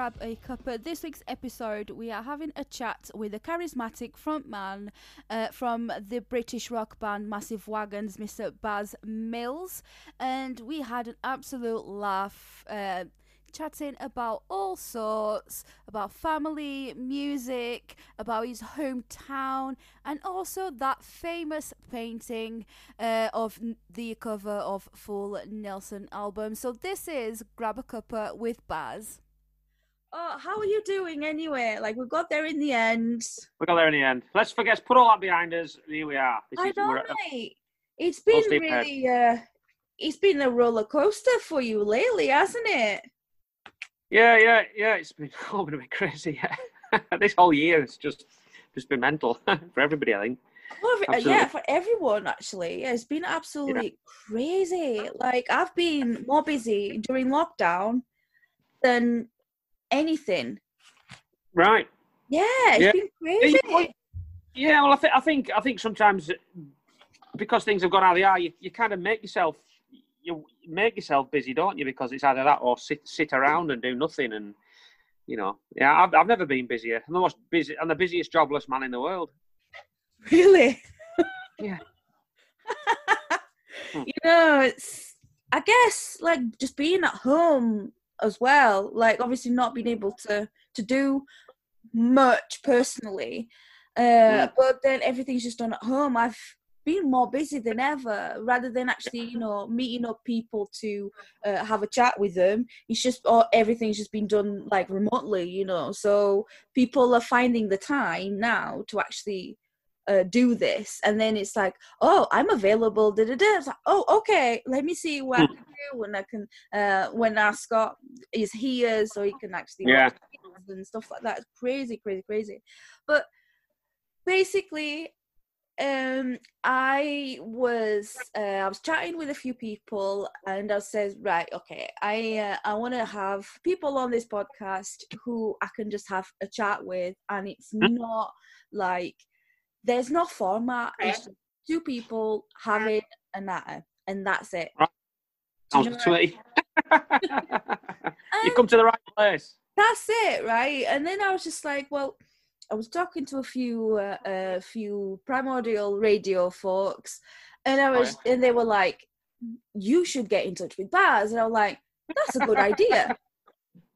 Grab a Cuppa. This week's episode, we are having a chat with a charismatic frontman uh, from the British rock band Massive Wagons, Mr. Baz Mills, and we had an absolute laugh. Uh, chatting about all sorts about family, music, about his hometown, and also that famous painting uh, of the cover of Full Nelson album. So this is Grab a Cuppa with Baz. Oh, how are you doing anyway? Like we got there in the end. We got there in the end. Let's forget, put all that behind us. Here we are. This I know, mate. It's been really, uh, it's been a roller coaster for you lately, hasn't it? Yeah, yeah, yeah. It's been all been a bit crazy. this whole year, it's just just been mental for everybody. I think. Well, uh, yeah, for everyone actually. Yeah, it's been absolutely crazy. Like I've been more busy during lockdown than anything. Right. Yeah, it's Yeah. been crazy. Yeah. Well, I think I think I think sometimes because things have gone out of the eye, you, you kind of make yourself you make yourself busy, don't you? Because it's either that or sit sit around and do nothing. And you know, yeah, I've I've never been busier. I'm the most busy. I'm the busiest jobless man in the world. Really? Yeah. You know, it's I guess like just being at home as well, like obviously not being able to to do much personally. Uh Mm. but then everything's just done at home. I've been more busy than ever rather than actually, you know, meeting up people to uh, have a chat with them. It's just oh, everything's just been done like remotely, you know. So people are finding the time now to actually uh, do this and then it's like oh i'm available da, da, da. It's like, oh okay let me see what i Hmm. can do when i can uh when our scott is here so he can actually Yeah. and stuff like that it's crazy crazy crazy but basically um i was uh, i was chatting with a few people and i says right okay i uh, i want to have people on this podcast who i can just have a chat with and it's Hmm. not like there's no format it's just two people having a natter and that's it Right. Do you know good to what me. I- You've come to the right place. that's it right and then i was just like well i was talking to a few uh, a few primordial radio folks and i Oh, was and they were like you should get in touch with baz and i was like that's a good idea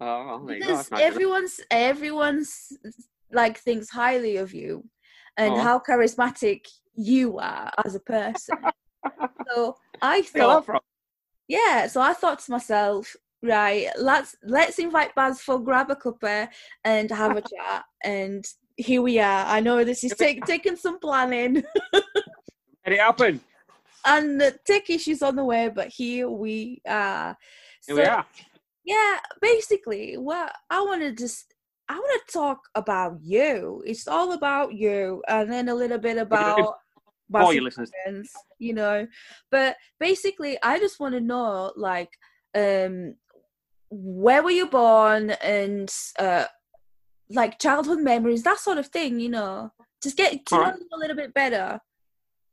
Oh, well, there you go. because That's nice of it. everyone's everyone's like thinks highly of you and Oh. how charismatic you are as a person so i Where you got thought yeah so i thought to myself right let's let's invite baz for grab a cuppa and have a chat and here we are i know this is take, taking some planning Made it happen. and the tech issues on the way but here we are Here we are. yeah basically what i want to just i want to talk about you it's all about you and then a little bit about For Massive you listeners. friends, you know. But basically, I just want to know, like, um, where were you born and uh, like childhood memories, that sort of thing, you know. Just get to know Alright. you a little bit better.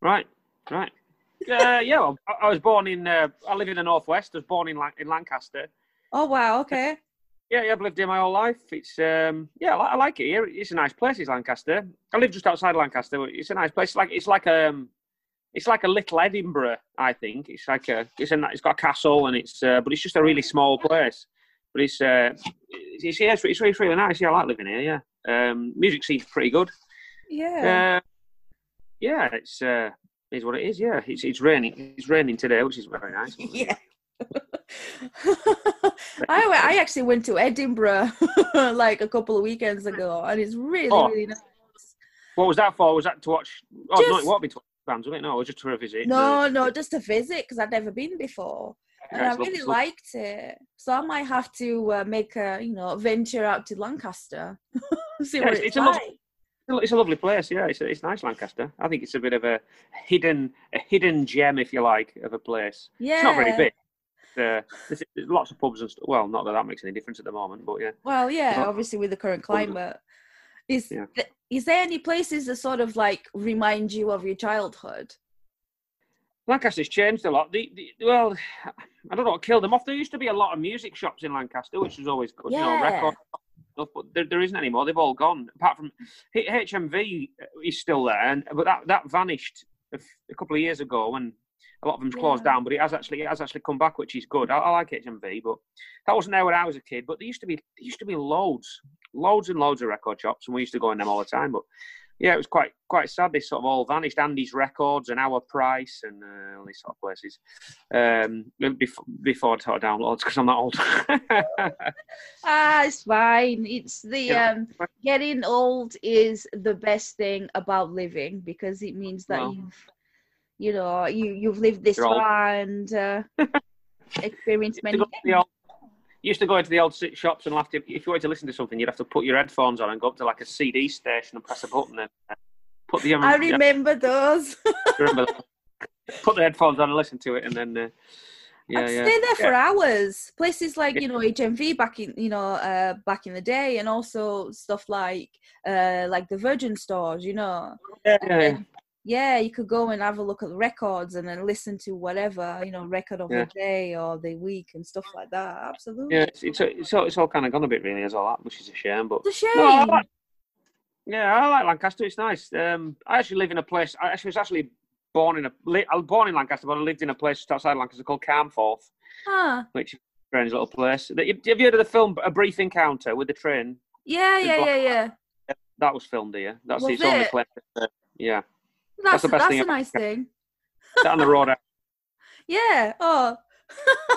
Right, right. Uh, yeah, well, I, I was born in. Uh, I live in the northwest. I was born in Lan- in Lancaster. Oh wow, okay. Yeah, yeah, I've lived here my whole life. It's um, yeah, I, like it here. It's a nice place. It's Lancaster. I live just outside Lancaster. but It's a nice place. It's like it's like um, it's like a little Edinburgh. I think it's like a it's a it's got a castle and it's uh, but it's just a really small place. but it's uh, it's, yeah, it's, it's, it's really nice. Yeah, I like living here. Yeah, um, music seems pretty good. Yeah. Uh, yeah, it's uh, is what it is. Yeah, it's it's raining. It's raining today, which is very nice. yeah. I, I actually went to Edinburgh like a couple of weekends ago, and it's really, Oh. really nice. What was that for? Was that to watch? Oh, no, it won't be to watch bands, was it? No, it was just for a visit. No, no, just a visit because I'd never been before, and I really lovely. liked it. So I might have to uh, make a, you know, venture out to Lancaster, see Yeah, what it's- it's, it's a lovely- like. It's a lovely place, yeah. It's, it's nice, Lancaster. I think it's a bit of a hidden, a hidden gem, if you like, of a place. Yeah, It's not very big. Uh, there's, lots of pubs and stuff. Well, not that that makes any difference at the moment, but yeah. Well, yeah, Well, obviously with the current climate. Is Yeah. th- is there any places that sort of like remind you of your childhood? Lancaster's changed a lot. The, the, well, I don't know what killed them off. There used to be a lot of music shops in Lancaster, which was always good. You know, Yeah. record stuff, but there, there isn't anymore. They've all gone. Apart from HMV is still there, and but that that vanished a, f- a couple of years ago when a lot of them's closed Yeah. down. But it has actually it has actually come back, which is good. I, I like HMV, but that wasn't there when I was a kid. But there used to be there used to be loads, loads and loads of record shops, and we used to go in them all the time. But yeah, it was quite quite sad. They sort of all vanished. Andy's Records and Our Price and uh, all these sort of places. Um, before before sort of downloads because I'm not old. Ah, it's fine. It's the Yeah. um getting old is the best thing about living because it means that Well. you've you know you you've lived this You're old. far and uh, experienced many go to the old, used to go into the old shops and have to, if you wanted to listen to something, you'd have to put your headphones on and go up to like a CD station and press a button and uh, put the I yeah, remember those. remember that. put the headphones on and listen to it, and then uh, yeah, I'd yeah. stay there for hours. Places like you know HMV back in you know uh, back in the day, and also stuff like uh, like the Virgin stores. You know, yeah, And yeah, yeah. then, yeah, you could go and have a look at the records and then listen to whatever you know record of Yeah. the day or the week and stuff like that. Absolutely, Yeah, it's, it's, it's, all, it's all kind of gone a bit really as all that, which is a shame. But it's a shame. No, I like- yeah, I like Lancaster. It's nice. Um, I actually live in a place. I actually was actually born in a. I was born in Lancaster, but I lived in a place just outside Lancaster called Carnforth, Huh. which which is a strange little place. Have you heard of the film A Brief Encounter with the train? Yeah, yeah, yeah, yeah. That was filmed here. That's Was its only it? place. uh, yeah, That's the best that's thing a nice thing. down the road. Yeah. Oh.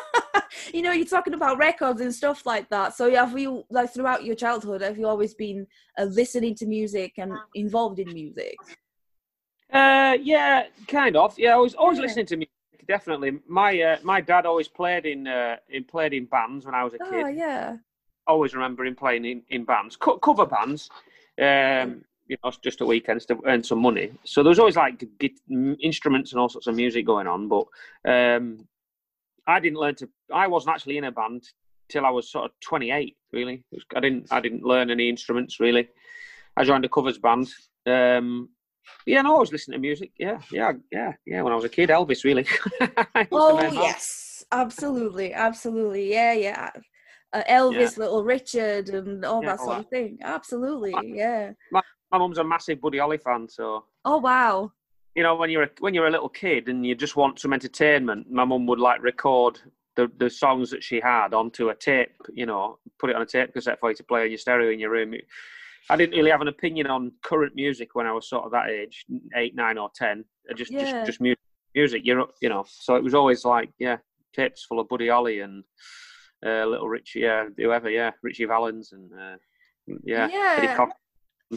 you know, you're talking about records and stuff like that. So have you, like, throughout your childhood, have you always been uh, listening to music and involved in music? Uh, yeah, kind of. Yeah, I was always Yeah. listening to music. Definitely, my uh, my dad always played in uh, in played in bands when I was a kid. Oh, yeah. always remember him playing in, in bands, co- cover bands, um, you know, just at weekends to earn some money. So there was always like instruments and all sorts of music going on. But um, I didn't learn to. I wasn't actually in a band till I was sort of 28. Really, I didn't. I didn't learn any instruments really. I joined a covers band. Um, yeah, and I always listened to music. Yeah, yeah, yeah, yeah. When I was a kid, Elvis really. Was Oh, yes. Absolutely. Absolutely. Yeah, yeah. Uh, Elvis, Little Richard, and all Yeah, that all sort of thing. Absolutely. Yeah. My mum's a massive Buddy Holly fan, so Oh, wow. you know when you're a, when you're a little kid and you just want some entertainment my mum would like record the, the songs that she had onto a tape you know put it on a tape cassette for you to play on your stereo in your room i didn't really have an opinion on current music when i was sort of that age eight nine or ten just Yeah. just just music music you're you know so it was always like yeah tapes full of buddy holly and uh, little richie yeah whoever yeah ritchie valens and uh, yeah, Yeah. And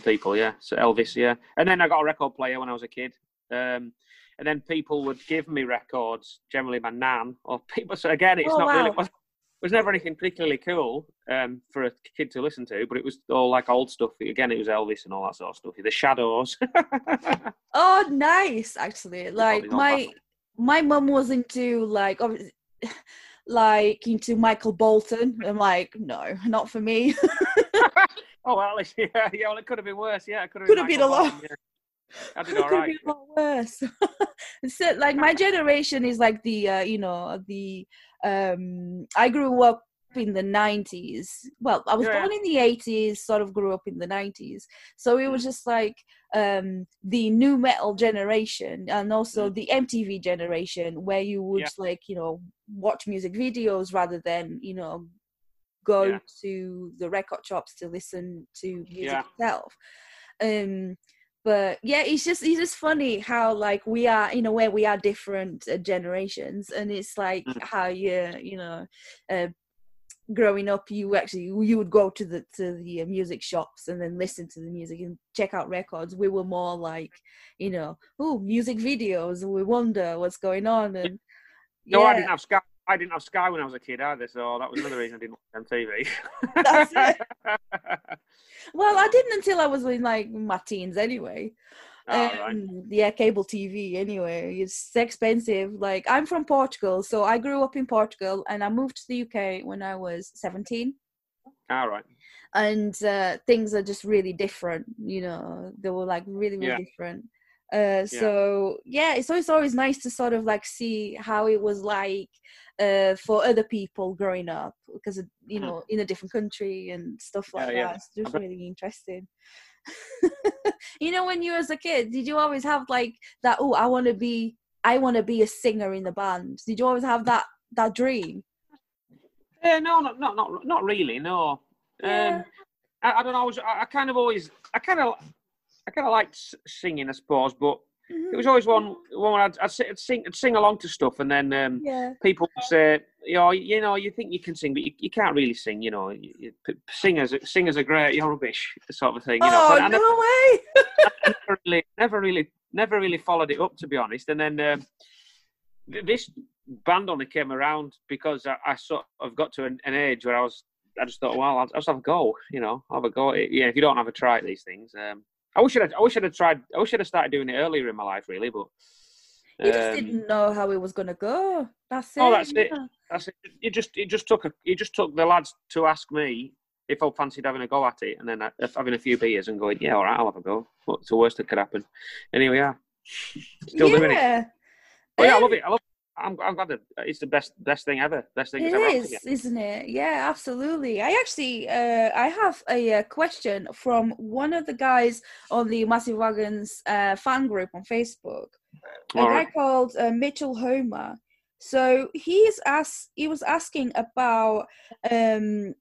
people, yeah. So Elvis, yeah. And then I got a record player when I was a kid. Um, and then people would give me records, generally my nan or people. So again, it's Oh, not really, wow. it was, it was never anything particularly cool um, for a kid to listen to, but it was all like old stuff. Again, it was Elvis and all that sort of stuff. The Shadows. Oh, nice. Actually, like my my mum was into like like into Michael Bolton. I'm like, no, not for me. oh well, yeah, yeah. Well, it could have been worse. Yeah, it could have Could have been a lot. Yeah. I did Could all have been a lot worse. so, like my generation is like the uh, you know the um I grew up in the 90s. Well, I was Yeah. born in the 80s, sort of grew up in the 90s. So it was just like um the new metal generation and also the MTV generation where you would Yeah. like, you know, watch music videos rather than, you know, go Yeah. to the record shops to listen to music Yeah. itself. Um, but yeah, it's just it's just funny how like we are in a way we are different uh, generations, and it's like Mm. how you you know. Uh, growing up you actually you would go to the to the uh, music shops and then listen to the music and check out records we were more like you know oh music videos we wonder what's going on and No, I didn't have Sky. I didn't have Sky when I was a kid either, so that was another reason I didn't watch MTV. That's it. well i didn't until i was in like my teens anyway All right. um, yeah cable tv anyway it's expensive like i'm from portugal so i grew up in portugal and i moved to the uk when i was 17 All right. and uh, things are just really different you know they were like really really Yeah. different uh so yeah it's always always nice to sort of like see how it was like uh for other people growing up because you Mhm. know in a different country and stuff like Yeah, yeah. that it's just really interesting you know when you were as a kid did you always have like that oh i want to be i want to be a singer in the band did you always have that that dream Yeah, no, not not not not really. No. Yeah. Um, I, I don't know. I was I, I kind of always I kind of I kind of liked singing, I suppose, but Mhm. it was always one one where I'd, I'd, I'd sing I'd sing along to stuff, and then um, yeah people would say, you know, you know, you think you can sing, but you, you can't really sing. You know, you, you, singers singers are great. You're rubbish, sort of thing. You know, oh no never, way never really, never really, never really followed it up, to be honest. And then um, this band only came around because I, I sort of got to an, an age where I was, I just thought, well, I'll, I'll just have a go. You know, I'll have a go. Yeah, if you don't have a try at these things, um, I wish I'd, I wish I'd have tried. I wish I'd have started doing it earlier in my life, really. But You just um, didn't know how it was gonna go. That's it. Oh, that's it. That's it. It just it just took a it just took the lads to ask me if I fancied having a go at it, and then having a few beers and going, yeah, all right, I'll have a go. What's the worst that could happen? Anyway, yeah, still doing it. Yeah, Oh yeah, I Um, love it. I love. I'm, I'm glad that it's the best best thing ever. Best thing It ever is, isn't it? Yeah, absolutely. I actually, uh, I have a, uh question from one of the guys on the Massive Wagons uh, fan group on Facebook. A All guy called uh, Mitchell Homer. So he's asked. He was asking about um,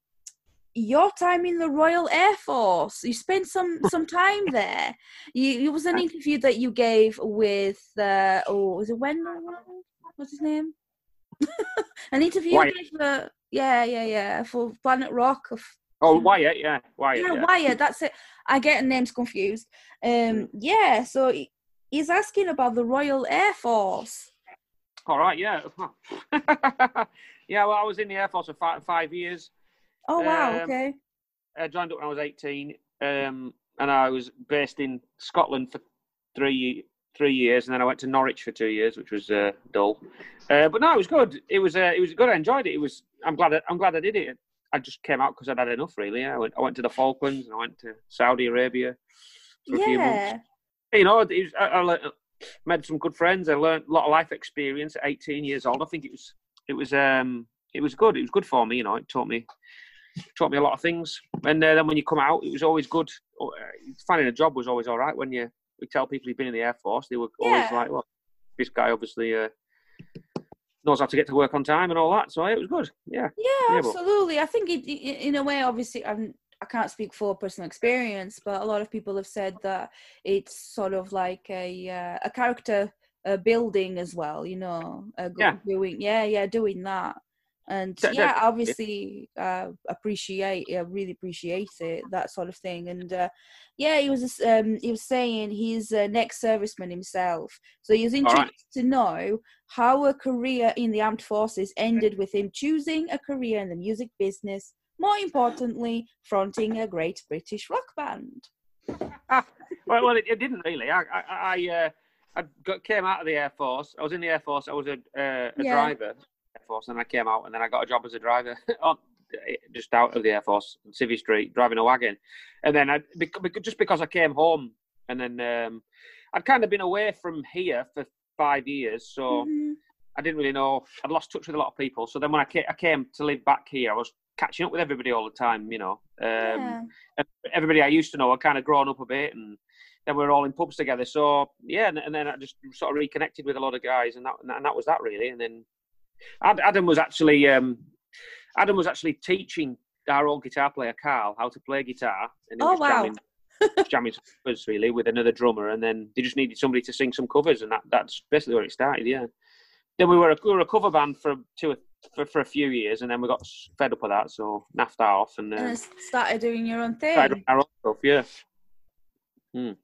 your time in the Royal Air Force. You spent some some time there. You, it was an interview that you gave with. Uh, oh, was it Wendell? What's his name? an interview Wyatt. for yeah, yeah, yeah, for Planet Rock. Of, Oh, Wyatt, yeah, Wyatt. yeah, Yeah, Wyatt. That's it. I get names confused. Um, yeah. So he- he's asking about the Royal Air Force. All right, yeah. yeah, well, I was in the Air Force for five, five years. Oh wow. Um, okay. I joined up when I was 18, um, and I was based in Scotland for three three years, and then I went to Norwich for two years, which was uh, dull. Uh, but no, it was good. It was uh, it was good. I enjoyed it. It was. I'm glad. I, I'm glad I did it. I just came out because I'd had enough. Really, I went. I went to the Falklands and I went to Saudi Arabia for a few months. You know, it was, I, I made some good friends. I learned a lot of life experience at 18 years old. I think it was it was um it was good. It was good for me. You know, it taught me taught me a lot of things. And uh, then when you come out, it was always good. Uh, Finding a job was always all right. When you we tell people you've been in the air force, they were always Yeah. like, "Well, this guy obviously uh, knows how to get to work on time and all that." So it was good. Yeah, Yeah, Yeah, but- absolutely. I think it, in a way, obviously, I'm, I can't speak for personal experience, but a lot of people have said that it's sort of like a uh, a character uh, building as well. You know, uh, Yeah. doing yeah, yeah, doing that, and De- yeah, definitely. obviously, uh, appreciate, yeah, really appreciate it, that sort of thing, and uh, yeah, he was um, he was saying he's an ex-serviceman himself, so he was All right. interested to know how a career in the armed forces ended with him choosing a career in the music business. More importantly, fronting a great British rock band. well, well, it, it didn't really. I, I, I, uh, I got, came out of the Air Force. I was in the Air Force. I was a, uh, a Yeah. driver, Force, and I came out, and then I got a job as a driver on just out of the Air Force, on Civvy Street, driving a wagon. And then I, just because I came home, and then um, I'd kind of been away from here for five years, so Mhm. I didn't really know. I'd lost touch with a lot of people. So then when I came, I came to live back here, I was catching up with everybody all the time, you know. Um, yeah. everybody I used to know had kind of grown up a bit, and then we were all in pubs together. So yeah, and, and then I just sort of reconnected with a lot of guys, and that and that was that really. And then Adam was actually um, Adam was actually teaching our old guitar player Carl how to play guitar, and he Oh, was wow. jamming, jamming covers really with another drummer, and then they just needed somebody to sing some covers, and that, that's basically where it started. Yeah. Then we were a, we were a cover band for two for, for a few years, and then we got fed up with that, so naffed that off, and And uh, then started doing your own thing. our own stuff. Yeah.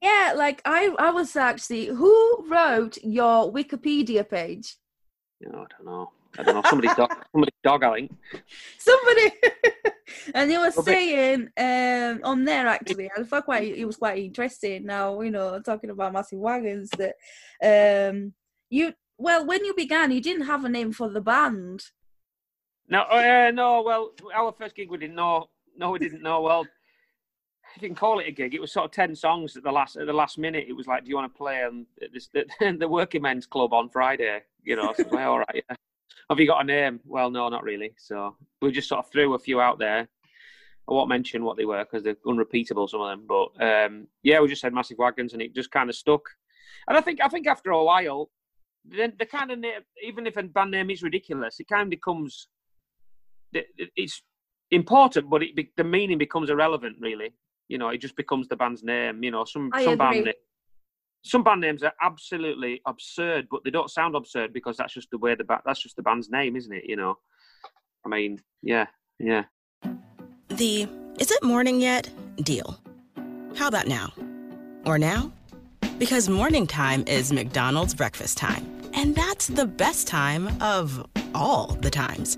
Yeah, like I, I was actually. Who wrote your Wikipedia page? Know, I don't know. I don't know. Somebody's dog. Somebody's dog. I think. Somebody, and he was Well, they- saying um, on there actually, I thought quite it was quite interesting. Now you know, talking about massive wagons that um, you well when you began, you didn't have a name for the band. No, uh, no. Well, our first gig we didn't know. No, we didn't know. Well, you can call it a gig. It was sort of ten songs at the last at the last minute. It was like, do you want to play um, this, the, the working men's club on Friday? You know, so, well, all right. Yeah. Have you got a name? Well, no, not really. So we just sort of threw a few out there. I won't mention what they were because they're unrepeatable, some of them. But um, yeah, we just said massive wagons, and it just kind of stuck. And I think I think after a while, then the kind of name, even if a band name is ridiculous, it kind of becomes it- it- it's important, but it, the meaning becomes irrelevant. Really, you know, it just becomes the band's name. You know, some I some band agree. na- some band names are absolutely absurd, but they don't sound absurd because that's just the way the ba- that's just the band's name, isn't it? You know, I mean, yeah, yeah. The is it morning yet deal. How about now? Or now? Because morning time is McDonald's breakfast time. And that's the best time of all the times.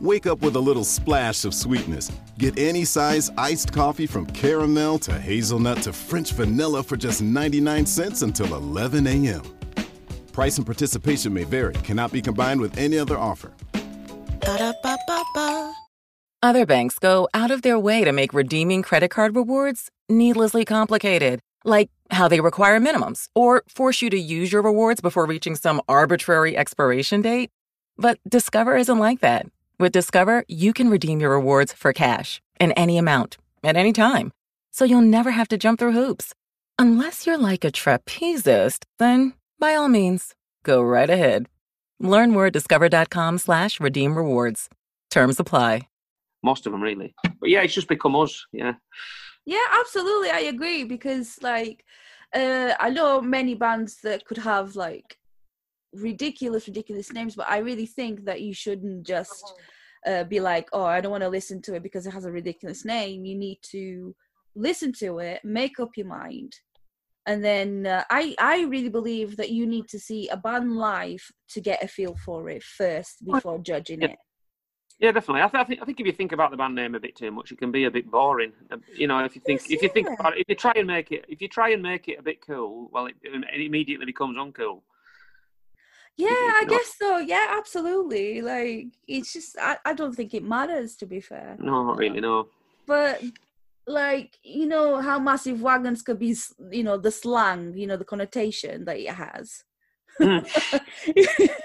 Wake up with a little splash of sweetness. Get any size iced coffee from caramel to hazelnut to French vanilla for just 99 cents until 11 a.m. Price and participation may vary, cannot be combined with any other offer. Ba-da-ba-ba-ba. Other banks go out of their way to make redeeming credit card rewards needlessly complicated, like how they require minimums or force you to use your rewards before reaching some arbitrary expiration date. But Discover isn't like that. With Discover, you can redeem your rewards for cash in any amount at any time. So you'll never have to jump through hoops. Unless you're like a trapezist, then by all means, go right ahead. Learn more at discover.com slash redeem rewards. Terms apply. Most of them, really. But yeah, it's just become us. Yeah. Yeah, absolutely, I agree because like uh, I know many bands that could have like ridiculous, ridiculous names, but I really think that you shouldn't just uh, be like, oh, I don't want to listen to it because it has a ridiculous name. You need to listen to it, make up your mind, and then uh, I I really believe that you need to see a band live to get a feel for it first before judging Yeah. it. Yeah, definitely. I, th- I think I think if you think about the band name a bit too much, it can be a bit boring. Uh, You know, if you think Yes, if you think about it, if you try and make it if you try and make it a bit cool, well, it, it immediately becomes uncool. Yeah, I guess so. Yeah, absolutely. Like it's just I, I don't think it matters to be fair. No, not really. No. But like you know how massive wagons could be, you know, the slang, you know, the connotation that it has. Mm.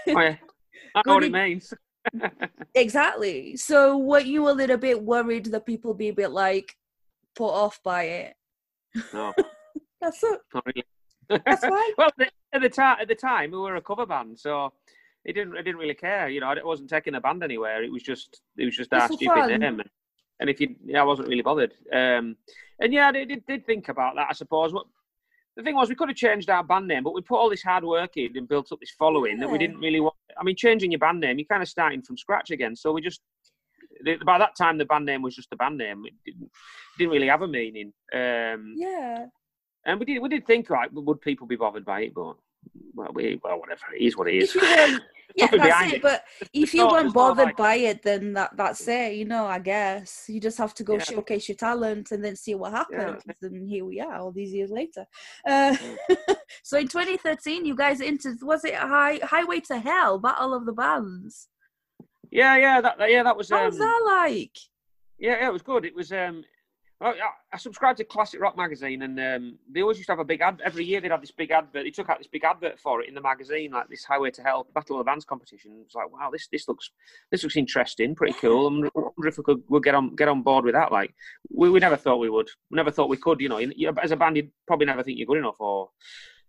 Oh, yeah. I know what it means. exactly. So were you a little bit worried that people be a bit like put off by it? No, That's it. not really. That's fine. well, at the time, at the time, we were a cover band, so it didn't. I didn't really care. You know, I wasn't taking the band anywhere. It was just, it was just our stupid fun. name. And, if you, yeah, I wasn't really bothered. Um, and yeah, I did, did, think about that. I suppose. What the thing was, we could have changed our band name, but we put all this hard work in and built up this following that we didn't really want. I mean, changing your band name, you're kind of starting from scratch again. So we just. By that time, the band name was just a band name. It didn't, didn't really have a meaning. Um, Yeah. And we did we did think like would people be bothered by it, but well, we well whatever it is what it is. If you weren't, yeah, that's it. it. But if you not- weren't bothered like- by it, then that that's it. You know, I guess you just have to go Yeah. showcase your talent and then see what Yeah. happens. And here we are, all these years later. Uh, so in 2013, you guys entered was it High Highway to Hell Battle of the Bands? yeah, yeah, that yeah that was What um, was that like? yeah, yeah, it was good. It was um, I, I- I subscribed to Classic Rock magazine, and um, they always used to have a big ad every year. They'd have this big advert. They took out this big advert for it in the magazine, like this Highway to Hell Battle of Bands competition. It's like, wow, this this looks this looks interesting, pretty cool. I wonder if we could we'll get on get on board with that. Like, we, we never thought we would. We never thought we could. You know, you as a band, you'd probably never think you're good enough, or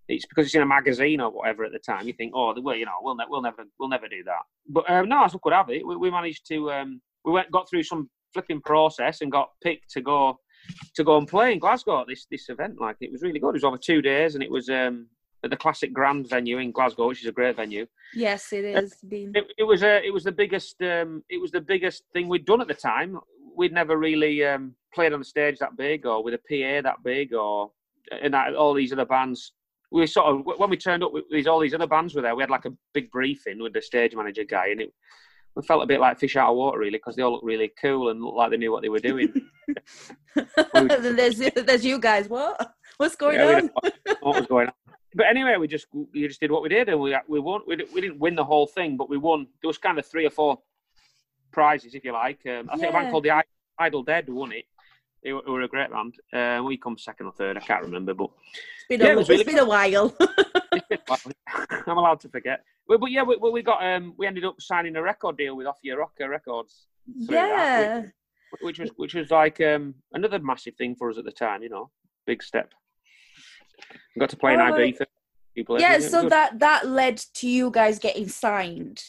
it's because it's in a magazine or whatever at the time. You think, oh, well, you know, we'll ne- we'll never we'll never do that. But um, no, I could have it. We, we managed to um, we went got through some flipping process and got picked to go to go and play in Glasgow at this this event. Like it was really good. It was over two days, and it was um, at the Classic Grand venue in Glasgow, which is a great venue. Yes, it is. Been It, it was a it was the biggest um, it was the biggest thing we'd done at the time. We'd never really um, played on the stage that big, or with a PA that big, or and that, all these other bands. We sort of when we turned up, with these all these other bands were there. We had like a big briefing with the stage manager guy, and it we felt a bit like fish out of water, really, because they all looked really cool and looked like they knew what they were doing. there's there's you guys. What? What's going Yeah, on? what was going on. But anyway, we just we just did what we did, and we we won. We didn't, we didn't win the whole thing, but we won. There was kind of three or four prizes, if you like. Um, I think a band called the Idle Dead won it. They were, were a great band. Uh, we come second or third. I can't remember, but It's been, Yeah, a, it was it's really been a while. I'm allowed to forget. But, but yeah, we, we got um, we ended up signing a record deal with Off Your Rocker Records. through that, yeah. which, which was which was like um, another massive thing for us at the time. You know, big step. We got to play in Oh, Ibiza. People Yeah, so Good. that that led to you guys getting signed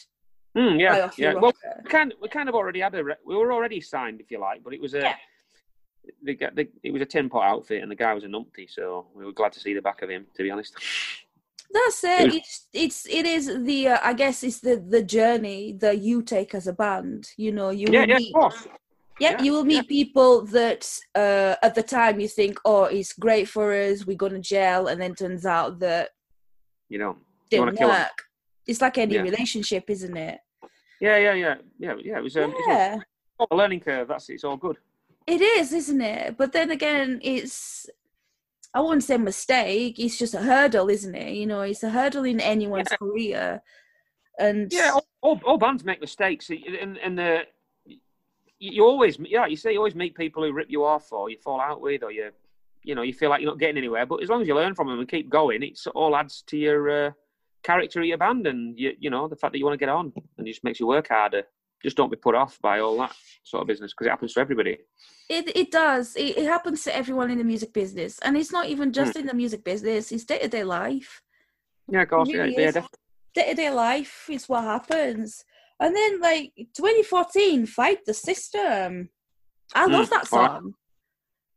Mm, by yeah, Off Your yeah. Well, we kind we kind of already had a re- we were already signed, if you like, but it was a Yeah. They got the, it was a tin pot outfit, and the guy was a numpty, so we were glad to see the back of him. To be honest, That's It it. was- It's it's it is the uh, I guess it's the the journey that you take as a band. You know, you yeah, yeah, meet of course. yeah, yeah, you will meet people that uh, at the time you think, oh, it's great for us. We're gonna gel, and then turns out that You know, didn't kill work. It's like any Yeah. relationship, isn't it? Yeah, yeah, yeah, yeah, yeah. It was um, it's Yeah, all a learning curve. That's it's all good. It is, isn't it? But then again, it's I wouldn't say mistake. It's just a hurdle, isn't it? You know, it's a hurdle in anyone's career. And Yeah, all, all, all bands make mistakes, and and the you, you always yeah you say you always meet people who rip you off or you fall out with or you you know you feel like you're not getting anywhere. But as long as you learn from them and keep going, it all adds to your uh, character of your band and you you know the fact that you want to get on and it just makes you work harder. Just don't be put off by all that sort of business because it happens to everybody. It it does. It, it happens to everyone in the music business, and it's not even just in the music business. It's day to day life. Yeah, of course. Yeah, really yeah, Day to day life is what happens. And then like 2014, fight the system. I love Mm, that all right. song.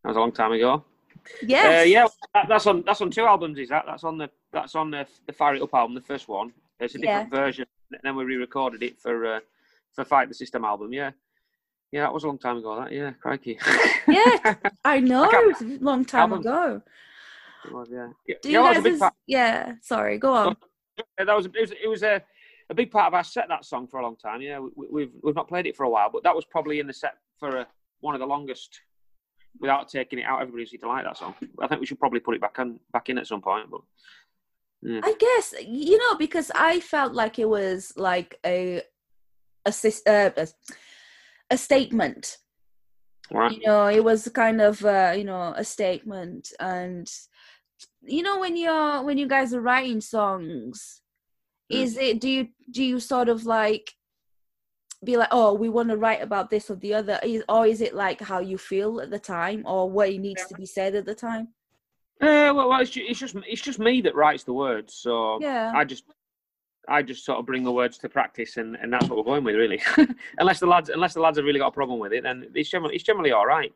That was a long time ago. Yes. Uh, yeah, that, that's on that's on two albums. Is that? That's on the that's on the the Fire It Up album, the first one. It's a different version. And then we re-recorded it for uh, for Fight the System album. Yeah, yeah, that was a long time ago. That yeah, crikey. Yeah, I know. It was a long time album. ago. Was, yeah, yeah, Do yeah, you that guys? a big is- part. Yeah. Sorry. Go on. That was it was it was a a big part of our set. That song for a long time. Yeah, we, we've we've not played it for a while, but that was probably in the set for a, one of the longest. Without taking it out, everybody seemed to like that song. I think we should probably put it back on back in at some point. But I guess you know because I felt like it was like a a uh, a, statement. right. You know, it was kind of uh, you know a statement, and you know when you're when you guys are writing songs, Mm. is it do you do you sort of like be like oh we want to write about this or the other is, or is it like how you feel at the time or what it needs to be said at the time Uh, well, well it's, just, it's just it's just me that writes the words, so Yeah. I just I just sort of bring the words to practice, and, and that's what we're going with, really. unless the lads unless the lads have really got a problem with it, then it's generally it's generally all right.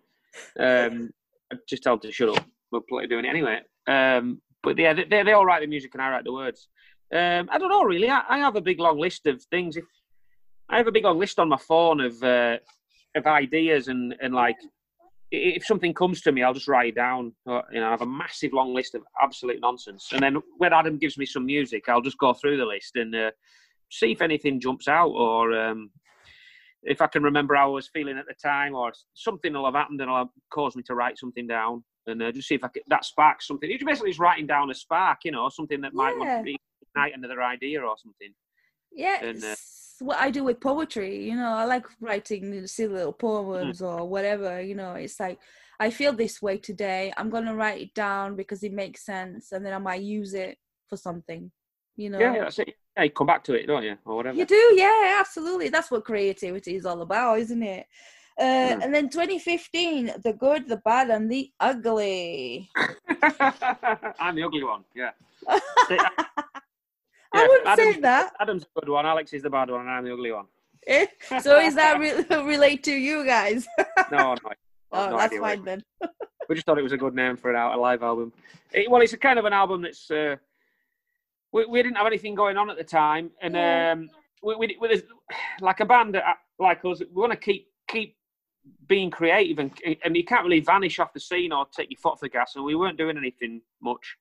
Um, I just them to shut up. We're plenty doing it anyway. Um, but yeah, they, they they all write the music, and I write the words. Um, I don't know really. I, I have a big long list of things. If I have a big long list on my phone of uh, of ideas and and like if something comes to me, I'll just write it down. Uh, You know, I have a massive long list of absolute nonsense, and then when Adam gives me some music, I'll just go through the list and uh, see if anything jumps out, or um, if I can remember how I was feeling at the time, or something will have happened and will cause me to write something down, and uh, just see if I can, that sparks something. It's basically just writing down a spark, you know, something that might want Yeah. ignite another idea or something. yeah And, uh, what i do with poetry you know i like writing silly little Hmm. poems or whatever you know it's like i feel this way today i'm gonna write it down because it makes sense and then i might use it for something you know Yeah, yeah, that's it. Yeah, you come back to it, don't you, or whatever. You do, yeah, absolutely. That's what creativity is all about, isn't it? Uh, Mm. And then 2015, the good, the bad, and the ugly. I'm the ugly one. Yeah. I wouldn't Adam's- say that. Adam's the good one. Alex is the bad one, and I'm the ugly one. Eh? so is that re- relate to you guys? No, no. oh, no that's idea what it fine then. we just thought it was a good name for an out a live album. It, well, it's a kind of an album that's uh, we, we didn't have anything going on at the time, and Yeah. um, we, we, we like a band that, like us, we want to keep keep being creative, and and you can't really vanish off the scene or take your foot off the gas. And we weren't doing anything much.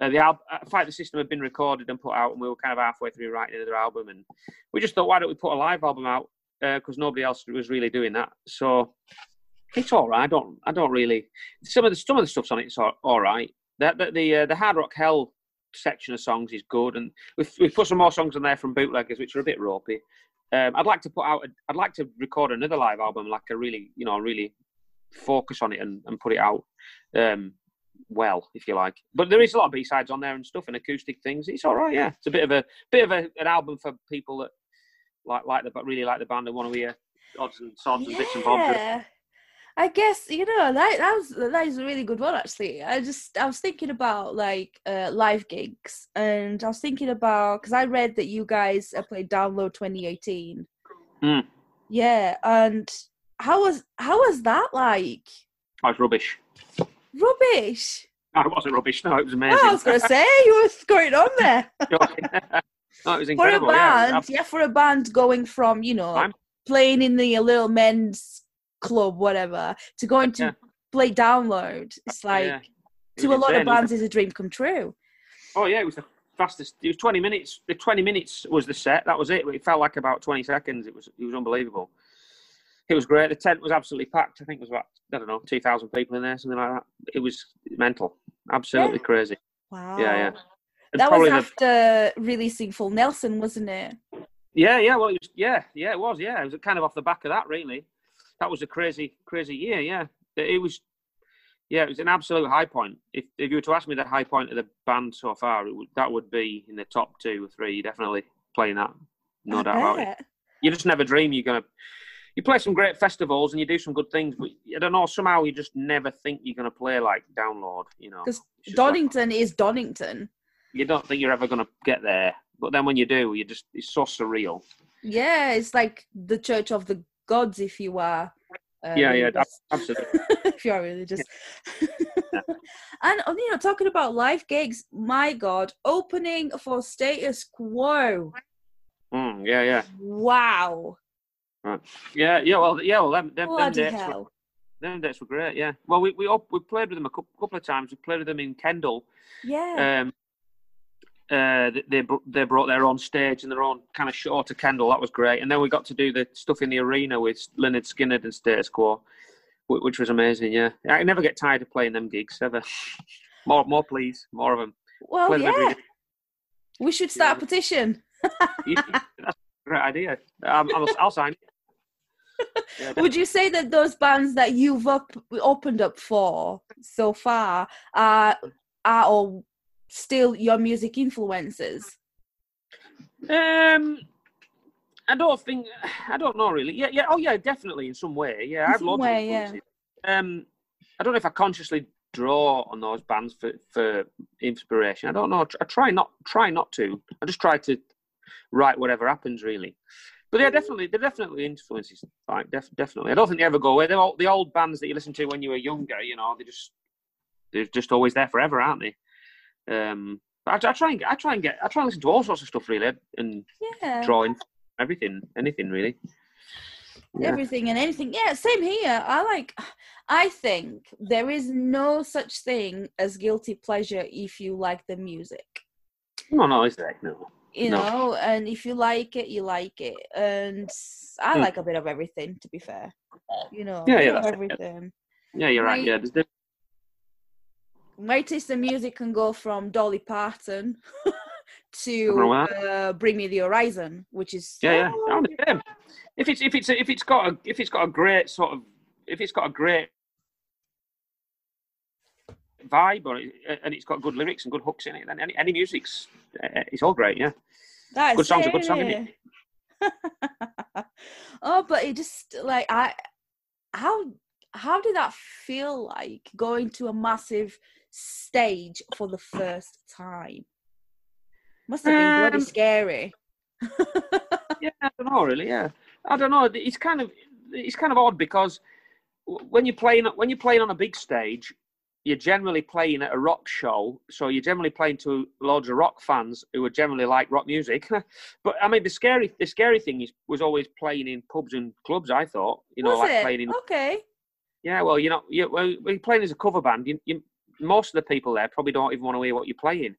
Uh, the album, Fight the System had been recorded and put out, and we were kind of halfway through writing another album, and we just thought, why don't we put a live album out? Because nobody else was really doing that. So it's all right. I don't. I don't really. Some of the some of the stuff's on it. It's all, all right. The the the, uh, the Hard Rock Hell section of songs is good, and we've we've put some more songs on there from bootleggers, which are a bit ropey. Um, I'd like to put out. A, I'd like to record another live album, like a really, you know, really focus on it and, and put it out um, well, if you like. But there is a lot of B sides on there and stuff and acoustic things. It's all right. Yeah, it's a bit of a bit of a, an album for people that like like the but really like the band and want to hear odds and sods and bits and bobs. Yeah. I guess you know that that was that is a really good one actually. I just I was thinking about like uh, live gigs, and I was thinking about because I read that you guys played Download 2018. Mm. Yeah, and how was how was that like? Oh, it's rubbish. Rubbish. No, it wasn't rubbish. No, it was Oh, amazing. I was gonna say you were going on there no, it was for a incredible. yeah, band. Yeah, for a band going from you know Fine. playing in the little men's club, whatever, to going to Yeah. play Download. It's like. yeah. It to a lot of insane, bands is a dream come true. Oh yeah, it was the fastest. It was twenty minutes. The twenty minutes was the set. That was it. It felt like about twenty seconds. It was it was unbelievable. It was great. The tent was absolutely packed. I think it was about I don't know two thousand people in there, something like that. It was mental, absolutely Yeah. crazy. Wow. Yeah, yeah. And That was probably the- after releasing Full Nelson, wasn't it? Yeah, yeah. Well, it was. Yeah, yeah. It was. Yeah, it was kind of off the back of that. Really, that was a crazy, crazy year. Yeah, it was. Yeah, it was an absolute high point. If if you were to ask me the high point of the band so far, it would, that would be in the top two or three. Definitely playing that, no I doubt about it. You just never dream you're gonna. You play some great festivals and you do some good things, but I don't know. Somehow you just never think you're gonna play like Download. You know, Because just like- Donington is Donington. you don't think you're ever gonna get there, but then when you do, you just it's so surreal. Yeah, it's like the Church of the Gods, if you are. Uh, yeah, yeah, absolutely. if you are religious. and uh, you know, talking about live gigs, my God, opening for Status Quo. Mm, yeah, yeah. Wow. Yeah, yeah, well, yeah, well, them, them, them dates, were, them dates were great. Yeah, well, we we we played with them a couple, couple of times. We played with them in Kendal. Yeah. Um, uh, they they brought their own stage and their own kind of show to Kendal. That was great. And then we got to do the stuff in the arena with Lynyrd Skynyrd and Status Quo, which was amazing. Yeah, I never get tired of playing them gigs ever. more, more, please, more of them. well, play yeah. day. We should start a petition. That's a great idea. Um, I'll, I'll sign. it. Yeah, Would you say that those bands that you've up, opened up for so far are are all still your music influences? Um, I don't think I don't know really. Yeah, yeah. Oh, yeah. Definitely in some way. Yeah, In I have some loads way, of yeah. Um, I don't know if I consciously draw on those bands for for inspiration. I don't know. I try not try not to. I just try to write whatever happens really. But they're definitely they're definitely influences. Like def- definitely. I don't think they ever go away. They're all, the old bands that you listen to when you were younger. You know, they just they're just always there forever, aren't they? Um, I, I try and I try and get I try and listen to all sorts of stuff really and Yeah. drawing, everything, anything really. Yeah. Everything and anything. Yeah, same here. I like I think there is no such thing as guilty pleasure if you like the music. No, no, is there? No. You No. know, and if you like it, you like it. And I Hmm. like a bit of everything, to be fair. You know, Yeah, yeah, yeah. everything. Yeah, you're right. Right. Yeah, there's, my taste in music can go from Dolly Parton to Nothing wrong with uh, Bring Me the Horizon, which is yeah, yeah. I'm. If it's if it's if it's got a if it's got a great sort of if it's got a great vibe or and it's got good lyrics and good hooks in it, then any, any music's it's all great. Yeah, That's good song's a good song, isn't it. oh, but it just like I, how how did that feel like going to a massive stage for the first time? Must have been bloody Um, scary. yeah, I don't know really. Yeah. I don't know. It's kind of it's kind of odd because when you're playing when you're playing on a big stage, you're generally playing at a rock show, so you're generally playing to loads of rock fans who are generally like rock music. but I mean, the scary the scary thing is was always playing in pubs and clubs. I thought, you know, Was like it? playing in. Okay. Yeah, well, you know, you well, when you're playing as a cover band, you, you most of the people there probably don't even want to hear what you're playing.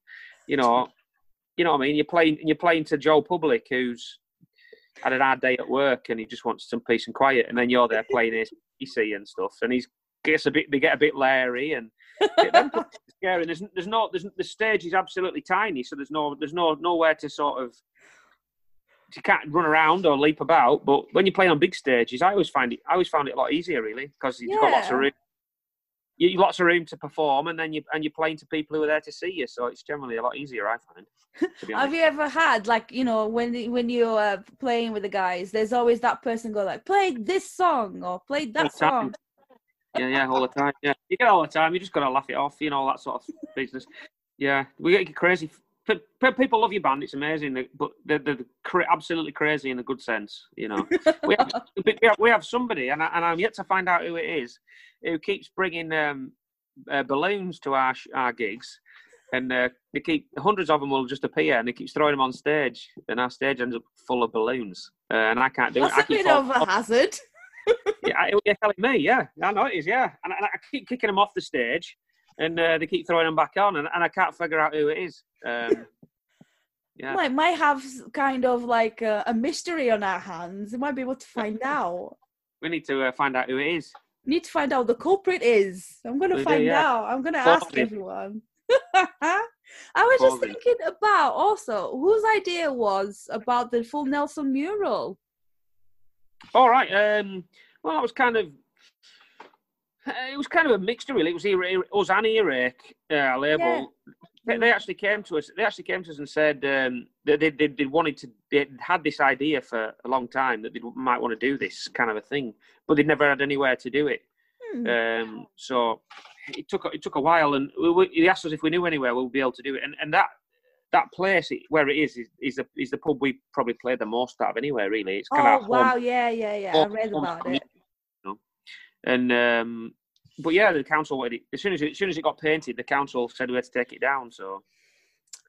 You know, you know what I mean. You're playing you're playing to Joe Public, who's had an hard day at work and he just wants some peace and quiet, and then you're there playing his and stuff, and he's gets a bit they get a bit leery and them places are scary. There's there's no there's the stage is absolutely tiny, so there's no there's no nowhere to sort of you can't run around or leap about. But when you're playing on big stages, I always find it I always found it a lot easier really because you've got lots of room. You you- lots of room to perform, and then you and you're playing to people who are there to see you, so it's generally a lot easier. I find. Have you ever had like you know when when you're uh, playing with the guys? There's always that person go like, play this song or play that song. Yeah, yeah, all the time. Yeah, you get all the time. You just got to laugh it off, you know, that sort of business. Yeah, we get crazy. People love your band. It's amazing, but they're, they're absolutely crazy in a good sense. You know, we have, we have we have somebody, and, I, and I'm yet to find out who it is, who keeps bringing um, uh, balloons to our our gigs, and uh, they keep hundreds of them will just appear, and he keeps throwing them on stage, and our stage ends up full of balloons, uh, and I can't do That's it. I a bit of a hazard. Yeah, you're telling me, yeah. I know it is, yeah. And, and I keep kicking them off the stage, and uh, they keep throwing them back on, and, and I can't figure out who it is. Um, yeah. Might might have kind of like a, a mystery on our hands. We might be able to find out. We need to uh, find out who it is. Need to find out who the culprit is. I'm gonna We do, find yeah. out. I'm gonna ask everyone. I was just thinking about also whose idea was about the full Nelson mural. All right. Um, well, that was kind of. It was kind of a mixture, really. It was us and Earache uh, label. They, they actually came to us. They actually came to us and said um, that they, they, they wanted to. They had this idea for a long time that they might want to do this kind of a thing, but they'd never had anywhere to do it. Hmm. Um, so it took it took a while, and we, we, he asked us if we knew anywhere we'll be able to do it. And and that that place where it is is, is the is the pub we probably played the most out of anywhere. Really, it's kind Oh of wow, yeah, yeah, yeah. I read about it. you know. And um, but yeah, the council wanted as soon as it, as soon as it got painted, the council said we had to take it down. So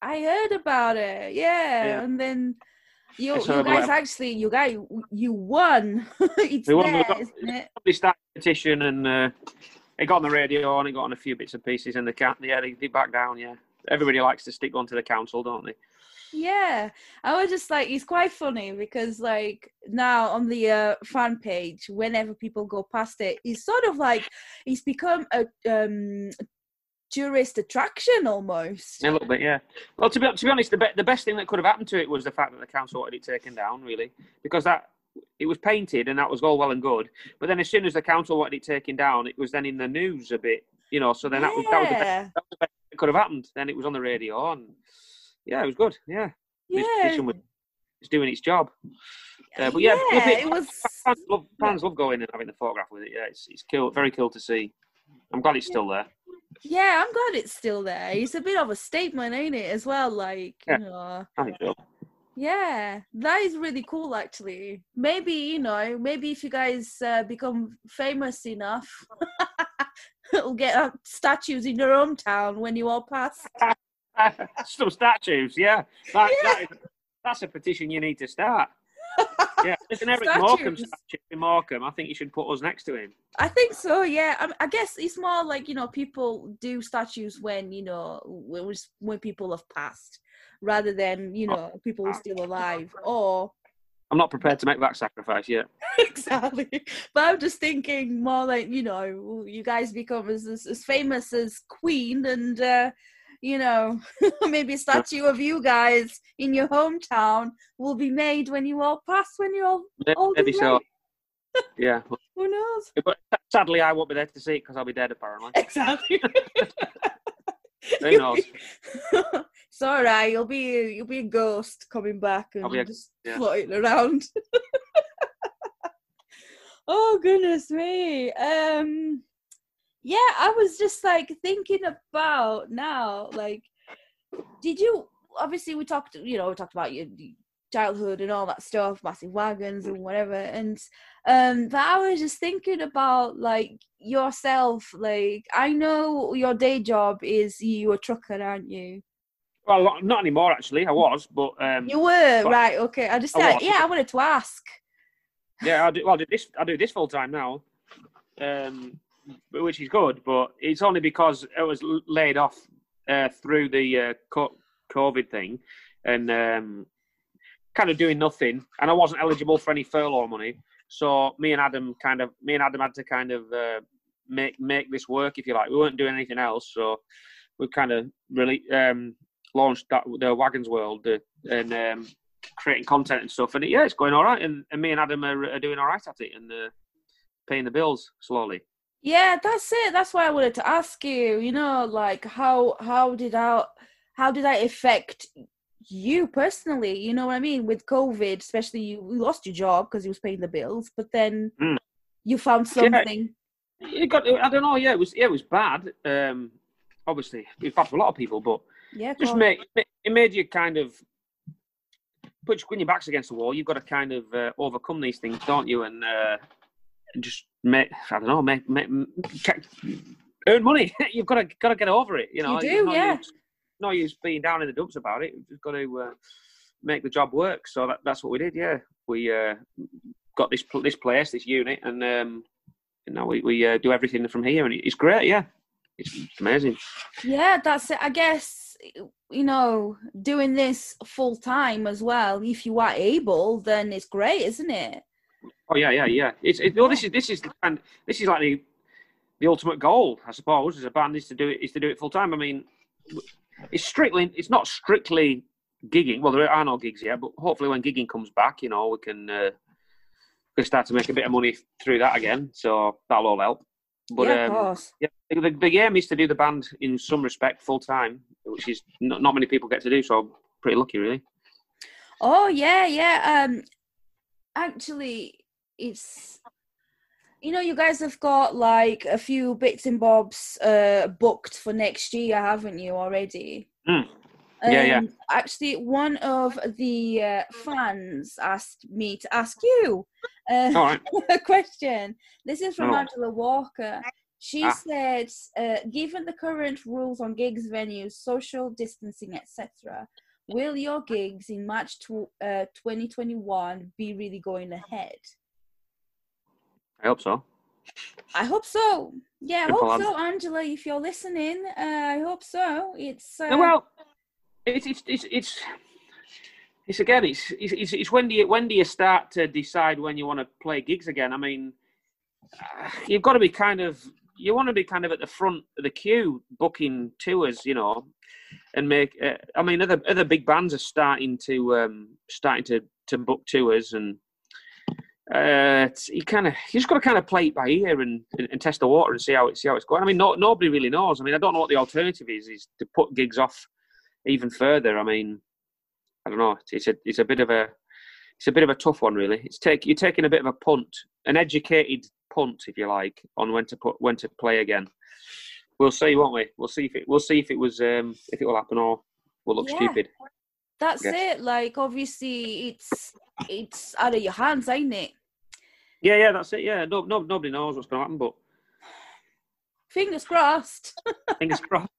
I heard about it. Yeah, Yeah. and then you you guys actually you guys you won. it's We won, we there, got- isn't it? they started a petition, and uh, it got on the radio and it got on a few bits and pieces, and the cat yeah they, they backed down. Yeah, everybody likes to stick one to the council, don't they? Yeah, I was just like, it's quite funny because like now on the uh, fan page, whenever people go past it, it's sort of like it's become a um tourist attraction almost. A little bit, yeah. Well, to be to be honest, the be- the best thing that could have happened to it was the fact that the council wanted it taken down, really, because that it was painted and that was all well and good. But then, as soon as the council wanted it taken down, it was then in the news a bit, you know. So then that was that was the best, that was the best that could have happened. Then it was on the radio, and yeah, it was good. Yeah, yeah, was it's doing its job. Uh, but yeah, yeah, people- it was. fans love, fans love going and having the photograph with it. Yeah, it's it's cool, very cool to see. I'm glad it's still there. Yeah, I'm glad it's still there. It's a bit of a statement, ain't it? As well, like Yeah. you know. I think so. Yeah, that is really cool actually. Maybe, you know, maybe if you guys uh, become famous enough, we'll get uh, statues in your hometown when you all pass. Some statues, yeah. That, Yeah. That is, that's a petition you need to start. Yeah, there's an Eric Morecambe statue in Morecambe. I think you should put us next to him. I think so, yeah. I, I guess it's more like, you know, people do statues when, you know, when, when people have passed rather than, you know, people who are still alive or I'm not prepared to make that sacrifice yet. exactly. But I'm just thinking more like you know, you guys become as as, as famous as Queen, and uh, you know, maybe a statue of you guys in your hometown will be made when you all pass, when you're all Maybe, old maybe so. Yeah, Who knows? but sadly, I won't be there to see it because I'll be dead. Apparently, Exactly. who knows? It's all right. You'll be you'll be a ghost coming back and a- just yeah. floating around. oh goodness me. Um, yeah, I was just like thinking about now. Like, did you? Obviously, we talked. You know, we talked about you. you childhood and all that stuff, massive wagons and whatever. And um, but I was just thinking about like yourself. Like I know your day job is you a trucker, aren't you? Well, not anymore actually. I was, but um, You were but- right. Okay, I just said yeah. I wanted to ask. yeah, I do. Well, I do this. I do this full time now, um, which is good. But it's only because I was laid off uh, through the uh, COVID thing, and um, kind of doing nothing, and I wasn't eligible for any furlough money. So me and Adam kind of, me and Adam had to kind of uh, make make this work, if you like. We weren't doing anything else, so we kind of really um, launched that the wagons world uh, and um, creating content and stuff. And yeah, it's going all right. And, and me and Adam are, are doing all right at it and uh, paying the bills slowly. Yeah, that's it. That's why I wanted to ask you. You know, like how how did I how did that affect you personally? You know what I mean with COVID, especially you, you lost your job because you was paying the bills, but then Mm. you found Yeah. something. It got, I don't know. Yeah, it was yeah, it was bad. Um, obviously, it was bad for a lot of people, but Yeah, just make it made you kind of put your, when your back's against the wall. You've got to kind of uh, overcome these things, don't you? And uh, and just make I don't know, make, make earn money. You've got to got to get over it. You know, You do, no yeah. Use, no use being down in the dumps about it. You've just got to uh, make the job work. So that, that's what we did. Yeah, we uh, got this this place, this unit, and um, and now we we uh, do everything from here, and it's great. Yeah, it's amazing. Yeah, that's it. I guess you know doing this full time as well. If you are able, then it's great, isn't it? Oh yeah, yeah, yeah. It's it, well, this is this is kind this is like the the ultimate goal, I suppose, as a band is to do it is to do it full time. I mean, it's strictly it's not strictly gigging. Well, there are no gigs yet, but hopefully when gigging comes back, you know, we can uh, we can start to make a bit of money through that again. So that'll all help. But yeah, um, yeah, the, the aim is to do the band in some respect full time, which is not, not many people get to do. So I'm pretty lucky, really. Oh yeah, yeah. Um, actually, it's you know you guys have got like a few bits and bobs uh booked for next year, haven't you already? Mm. Yeah, yeah. Um, Actually, one of the uh, fans asked me to ask you uh, right. a question. This is from Oh. Angela Walker. She Ah. said, uh, given the current rules on gigs, venues, social distancing, etc., will your gigs in March tw- uh, 2021 be really going ahead? I hope so. I hope so. Yeah, I hope so. Angela. If you're listening, uh, I hope so. It's uh, well, it's it's it's it's, it's again, it's, it's it's when do you when do you start to decide when you want to play gigs again? I mean, uh, you've got to be kind of you want to be kind of at the front of the queue booking tours, you know, and make. Uh, I mean, other other big bands are starting to um, starting to to book tours and. Uh, you kind of you just got to kind of play it by ear and, and, and test the water and see how it see how it's going. I mean, no, nobody really knows. I mean, I don't know what the alternative is. Is to put gigs off even further. I mean, I don't know. It's a it's a bit of a it's a bit of a tough one, really. It's take you're taking a bit of a punt, an educated punt, if you like, on when to put when to play again. We'll see, won't we? We'll see if it we'll see if it was um if it will happen or we'll look Yeah. stupid. that's it. Like, obviously, it's it's out of your hands, ain't it? Yeah, yeah, that's it. Yeah, no, no, nobody knows what's going to happen, but Fingers crossed. fingers crossed.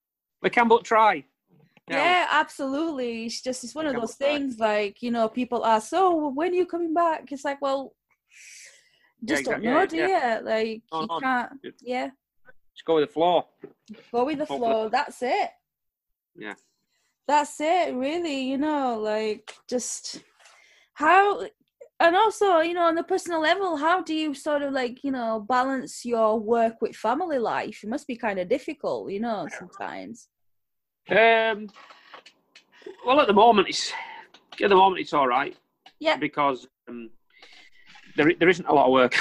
We can but try. Yeah, absolutely. It's just it's one of those things like, you know, people ask, So when are you coming back? It's like, well Yeah, just don't know, Yeah, do yeah. you? Like No, you no. can't yeah. Just go with the flow. Go with the Hopefully. flow. That's it. Yeah. That's it, really, you know, like just how and also, you know, on the personal level, how do you sort of like, you know, balance your work with family life? It must be kind of difficult, you know, sometimes. Um, well, at the moment, it's at the moment it's all right. Yeah. Because um, there there isn't a lot of work,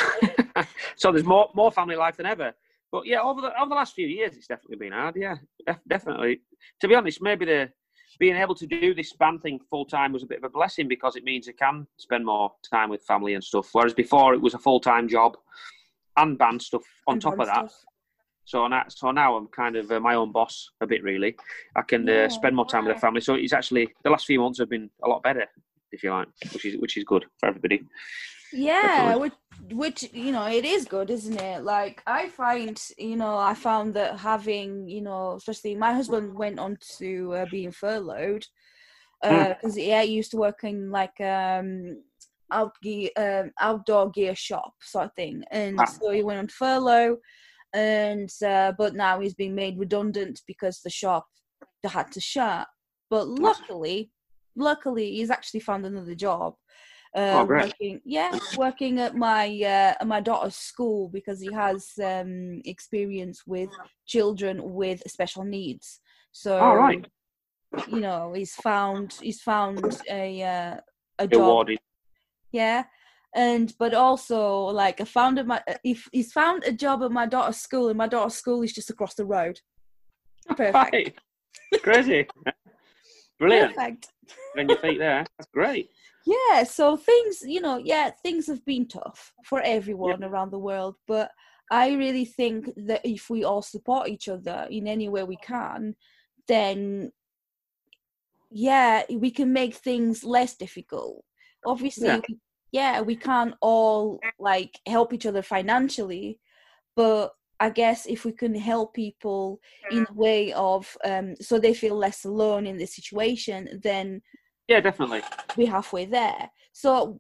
so there's more more family life than ever. But yeah, over the over the last few years, it's definitely been hard. Yeah, def- definitely. To be honest, maybe the being able to do this band thing full time was a bit of a blessing because it means I can spend more time with family and stuff. Whereas before, it was a full time job and band stuff on and top of that. stuff. So now, so now I'm kind of uh, my own boss a bit, really. I can uh, spend more time with the family. So it's actually the last few months have been a lot better, if you like, which is which is good for everybody. Yeah, Definitely. which, which you know, it is good, isn't it? Like I find, you know, I found that having, you know, especially my husband went on to uh, being furloughed because yeah, he used to work in like um out gear, um, outdoor gear shop sort of thing, and Ah. so he went on furlough, and uh, but now he's been made redundant because the shop had to shut. But luckily, luckily, he's actually found another job. Uh, Oh, great. working, yeah, working at my uh, at my daughter's school because he has um, experience with children with special needs. So, All right. you know, he's found he's found a uh, a job awarded. yeah and but also like i found my if he's found a job at my daughter's school and my daughter's school is just across the road perfect Right. Crazy. Brilliant. perfect On your feet there. That's great. yeah so things you know yeah things have been tough for everyone around the world but i really think that if we all support each other in any way we can then yeah we can make things less difficult obviously Yeah. we- yeah we can't all like help each other financially but i guess if we can help people in a way of um so they feel less alone in this situation then Yeah, definitely. we're halfway there. So,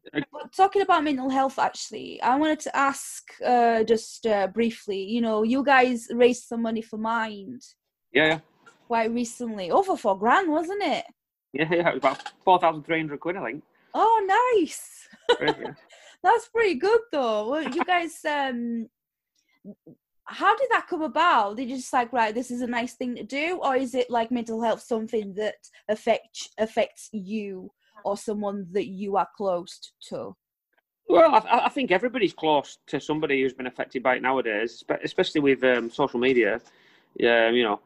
talking about mental health, actually, I wanted to ask uh, just uh, briefly. You know, you guys raised some money for Mind Yeah, yeah. quite recently, over four grand, wasn't it? Yeah, yeah. It was about 4,300 quid, I think. Oh, nice. That's pretty good, though. Well, you guys, um, how did that come about? Did you just like, right, this is a nice thing to do, or is it like mental health something that affects affects you or someone that you are close to? Well, I, I think everybody's close to somebody who's been affected by it nowadays, spe- especially with um, social media. Yeah, you know,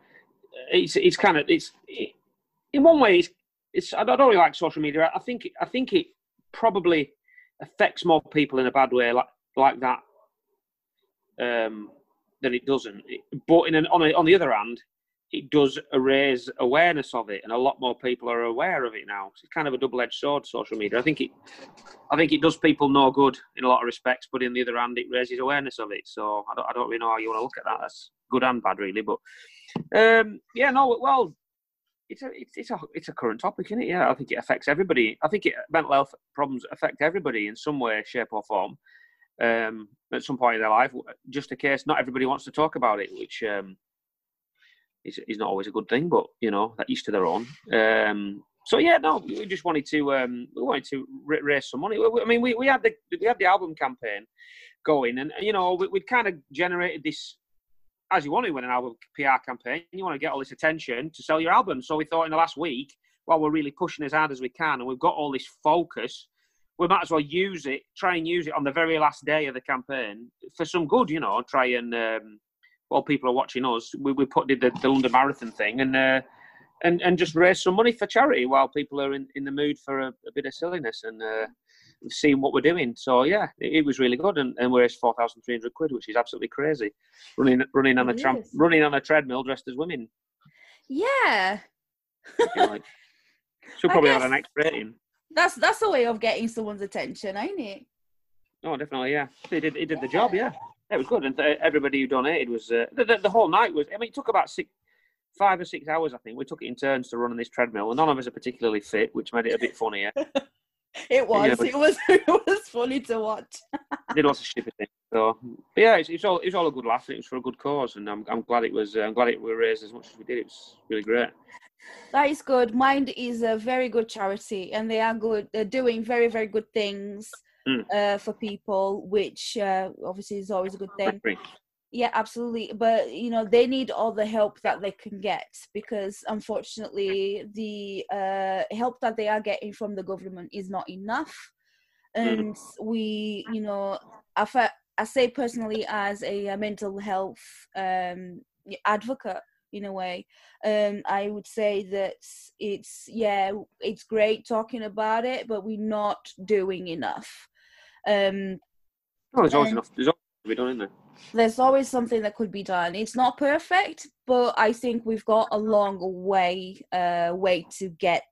it's it's kind of it's it, in one way it's, it's I don't really like social media. I think I think it probably affects more people in a bad way like like that um, than it doesn't. But in an, on a, on the other hand, it does raise awareness of it, and a lot more people are aware of it now. It's kind of a double-edged sword, social media. I think it I think it does people no good in a lot of respects, but in the other hand, it raises awareness of it. So I don't, I don't really know how you want to look at that. That's good and bad, really. But um, yeah, no, well, it's a it's, it's a it's a current topic, isn't it? Yeah, I think it affects everybody. I think it, mental health problems affect everybody in some way, shape, or form um, at some point in their life. Just a case, not everybody wants to talk about it, which um, is is not always a good thing. But you know, that each to their own. Um, so yeah, no, we just wanted to um, we wanted to ra- raise some money. I mean, we, we had the we had the album campaign going, and you know, we, we'd kind of generated this as you want to with an album PR campaign. You want to get all this attention to sell your album. So we thought in the last week, while we're really pushing as hard as we can, and we've got all this focus, we might as well use it, try and use it on the very last day of the campaign for some good. You know, try and um, while people are watching us, we, we put did the, the London Marathon thing and. Uh, and, and just raise some money for charity while people are in, in the mood for a, a bit of silliness and uh, seeing what we're doing. So yeah, it, it was really good, and, and we raised four thousand three hundred quid, which is absolutely crazy. Running running on a It tramp, is. running on a treadmill dressed as women. Yeah, like, I probably have an X rating. that's that's a way of getting someone's attention, ain't it? Oh, definitely, yeah. It did it did the job, yeah. It was good, and th- everybody who donated was uh, the, the, the whole night was. I mean, it took about six, five or six hours, I think. We took it in turns to run on this treadmill, and none of us are particularly fit, which made it a bit funnier. It was. but- It was. It was funny to watch. did lots of stupid things. So, but yeah, it's, it's all it's all a good laugh. and It was for a good cause, and I'm I'm glad it was. Uh, I'm glad it we raised as much as we did. It was really great. That is good. Mind is a very good charity, and they are good. They're doing very, very good things Mm. uh, for people, which uh, obviously is always a good thing. Yeah, absolutely. But you know, they need all the help that they can get because unfortunately, the uh, help that they are getting from the government is not enough. And we, you know, I, I say personally as a, mental health um, advocate in a way, um, I would say that it's yeah, it's great talking about it, but we're not doing enough. Um, Oh, there's always And- enough. There's always to be done, isn't there? There's always something that could be done. It's not perfect, but I think we've got a long way uh way to get,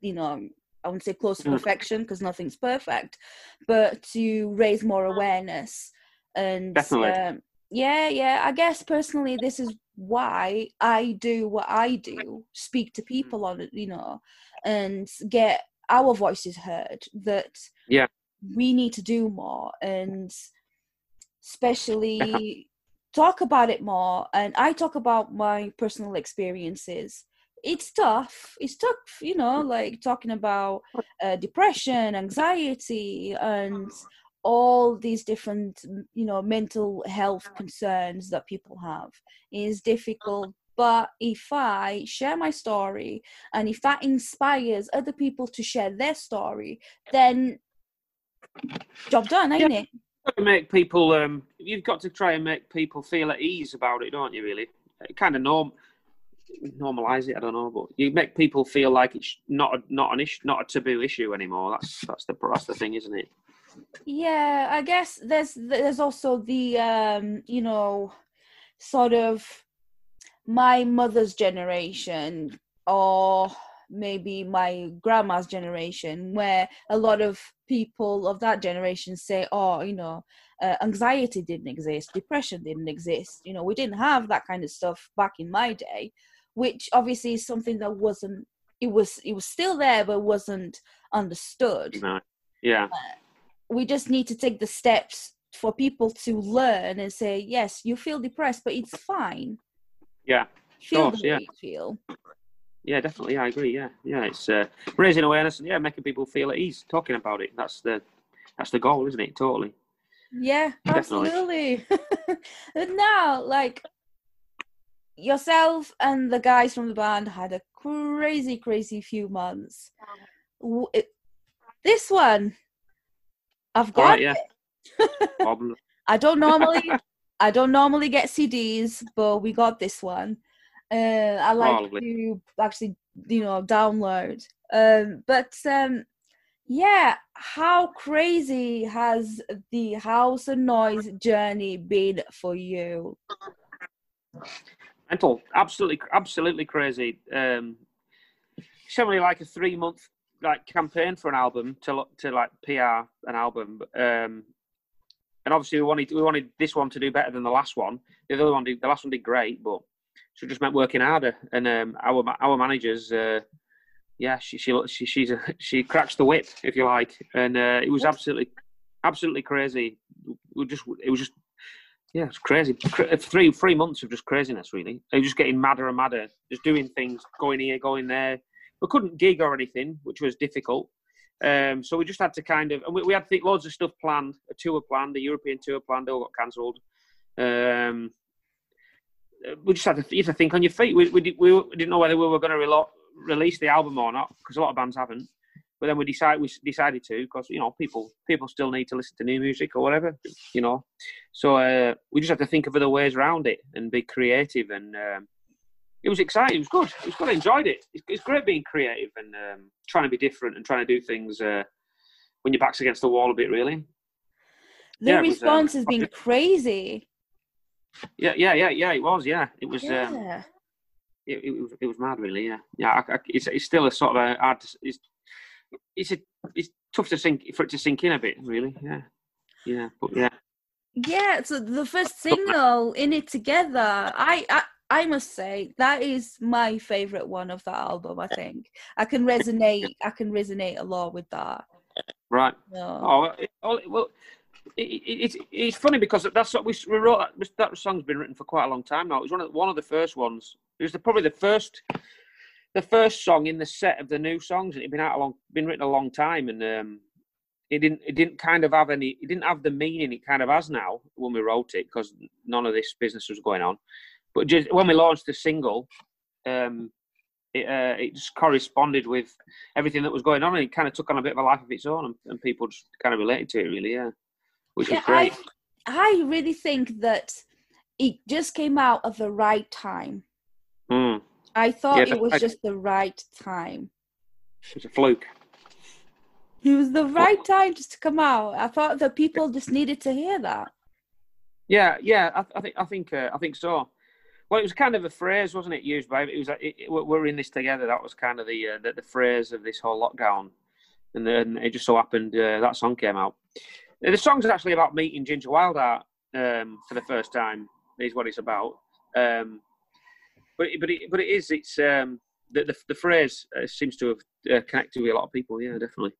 you know, I wouldn't say close to Mm. perfection because nothing's perfect, but to raise more awareness and Definitely. um, yeah, yeah. I guess personally, this is why I do what I do: speak to people on it, you know, and get our voices heard. That Yeah. we need to do more, and especially talk about it more. And I talk about my personal experiences. It's tough. It's tough, you know, like talking about uh, depression, anxiety, and all these different, you know, mental health concerns that people have is difficult. But if I share my story and if that inspires other people to share their story, then job done, ain't it? To make people. Um, you've got to try and make people feel at ease about it, don't you? Really, kind of norm normalize it. I don't know, but you make people feel like it's not a, not an issue, not a taboo issue anymore. That's that's the that's the thing, isn't it? Yeah, I guess there's there's also the um, you know, sort of my mother's generation or maybe my grandma's generation where a lot of people of that generation say oh you know uh, anxiety didn't exist depression didn't exist you know we didn't have that kind of stuff back in my day which obviously is something that wasn't it was it was still there but wasn't understood know? Yeah, we just need to take the steps for people to learn and say yes you feel depressed but it's fine yeah, feel course, the way yeah. you feel yeah. Definitely, I agree. Yeah, yeah. It's uh, raising awareness and yeah, making people feel at ease talking about it. That's the that's the goal, isn't it? Totally. yeah Definitely. absolutely and now like yourself and the guys from the band had a crazy crazy few months it- this one i've got right, yeah. I don't normally I don't normally get CDs, but we got this one. Uh, I like lovely. to actually, you know, download. Um, but um, yeah, how crazy has the House of Noise journey been for you? mental absolutely absolutely crazy um only like a three month like campaign for an album to to like pr an album um and obviously we wanted we wanted this one to do better than the last one the other one did the last one did great but so it just meant working harder and um our our managers uh yeah she she she she's a, she cracks the whip if you like and uh it was absolutely absolutely crazy we just it was just yeah, it's crazy. Three three months of just craziness, really. They were just getting madder and madder, just doing things, going here, going there. We couldn't gig or anything, which was difficult. Um, so we just had to kind of, and we, we had loads of stuff planned, a tour planned, a European tour planned, all got cancelled. Um, we just had to, you had to think on your feet. We, we, we, didn't know whether we were going to relo- release the album or not, because a lot of bands haven't. But then we decided we decided to because you know people people still need to listen to new music or whatever, you know. So uh, we just had to think of other ways around it and be creative. And um, it was exciting. It was good. It was good. I enjoyed it. It's, it's great being creative and um, trying to be different and trying to do things uh, when your back's against the wall a bit. Really. The Yeah, was, um, response has been crazy. Yeah, yeah, yeah, yeah. It was. Yeah, it was. Um, Yeah. it, it was. It was mad. Really. Yeah, yeah. I, I, it's, it's still a sort of a hard. It's it's a, it's tough to sink for it to sink in a bit. Really. Yeah. Yeah. But yeah. Yeah, so the first single in it together, I, I I must say that is my favorite one of that album. I think I can resonate. I can resonate a lot with that. Right. No. Oh, well, it, it, it's funny because that's what we, we wrote. That, song's been written for quite a long time now. It was one of one of the first ones. It was the, probably the first the first song in the set of the new songs. It had been out a long, been written a long time, and um, it didn't it didn't kind of have any. It didn't have the meaning it kind of has now when we wrote it because none of this business was going on. But just when we launched the single, um, it uh, it just corresponded with everything that was going on, and it kind of took on a bit of a life of its own, and, and people just kind of related to it, really, yeah, which was Yeah, great. I I really think that it just came out at the right time. Mm, I thought Yeah, it was I- just the right time. it was a fluke. It was the right time just to come out. I thought that people just needed to hear that. Yeah, yeah, I, I think I think uh, I think so. Well, it was kind of a phrase, wasn't it? Used by it was like, it, it, we're in this together. That was kind of the, uh, the the phrase of this whole lockdown. and then it just so happened uh, that song came out. The song's actually about meeting Ginger Wildheart um, for the first time. Is what it's about. Um, but but it, but it is it's um, the, the, the phrase uh, seems to have uh, connected with a lot of people. Yeah, definitely.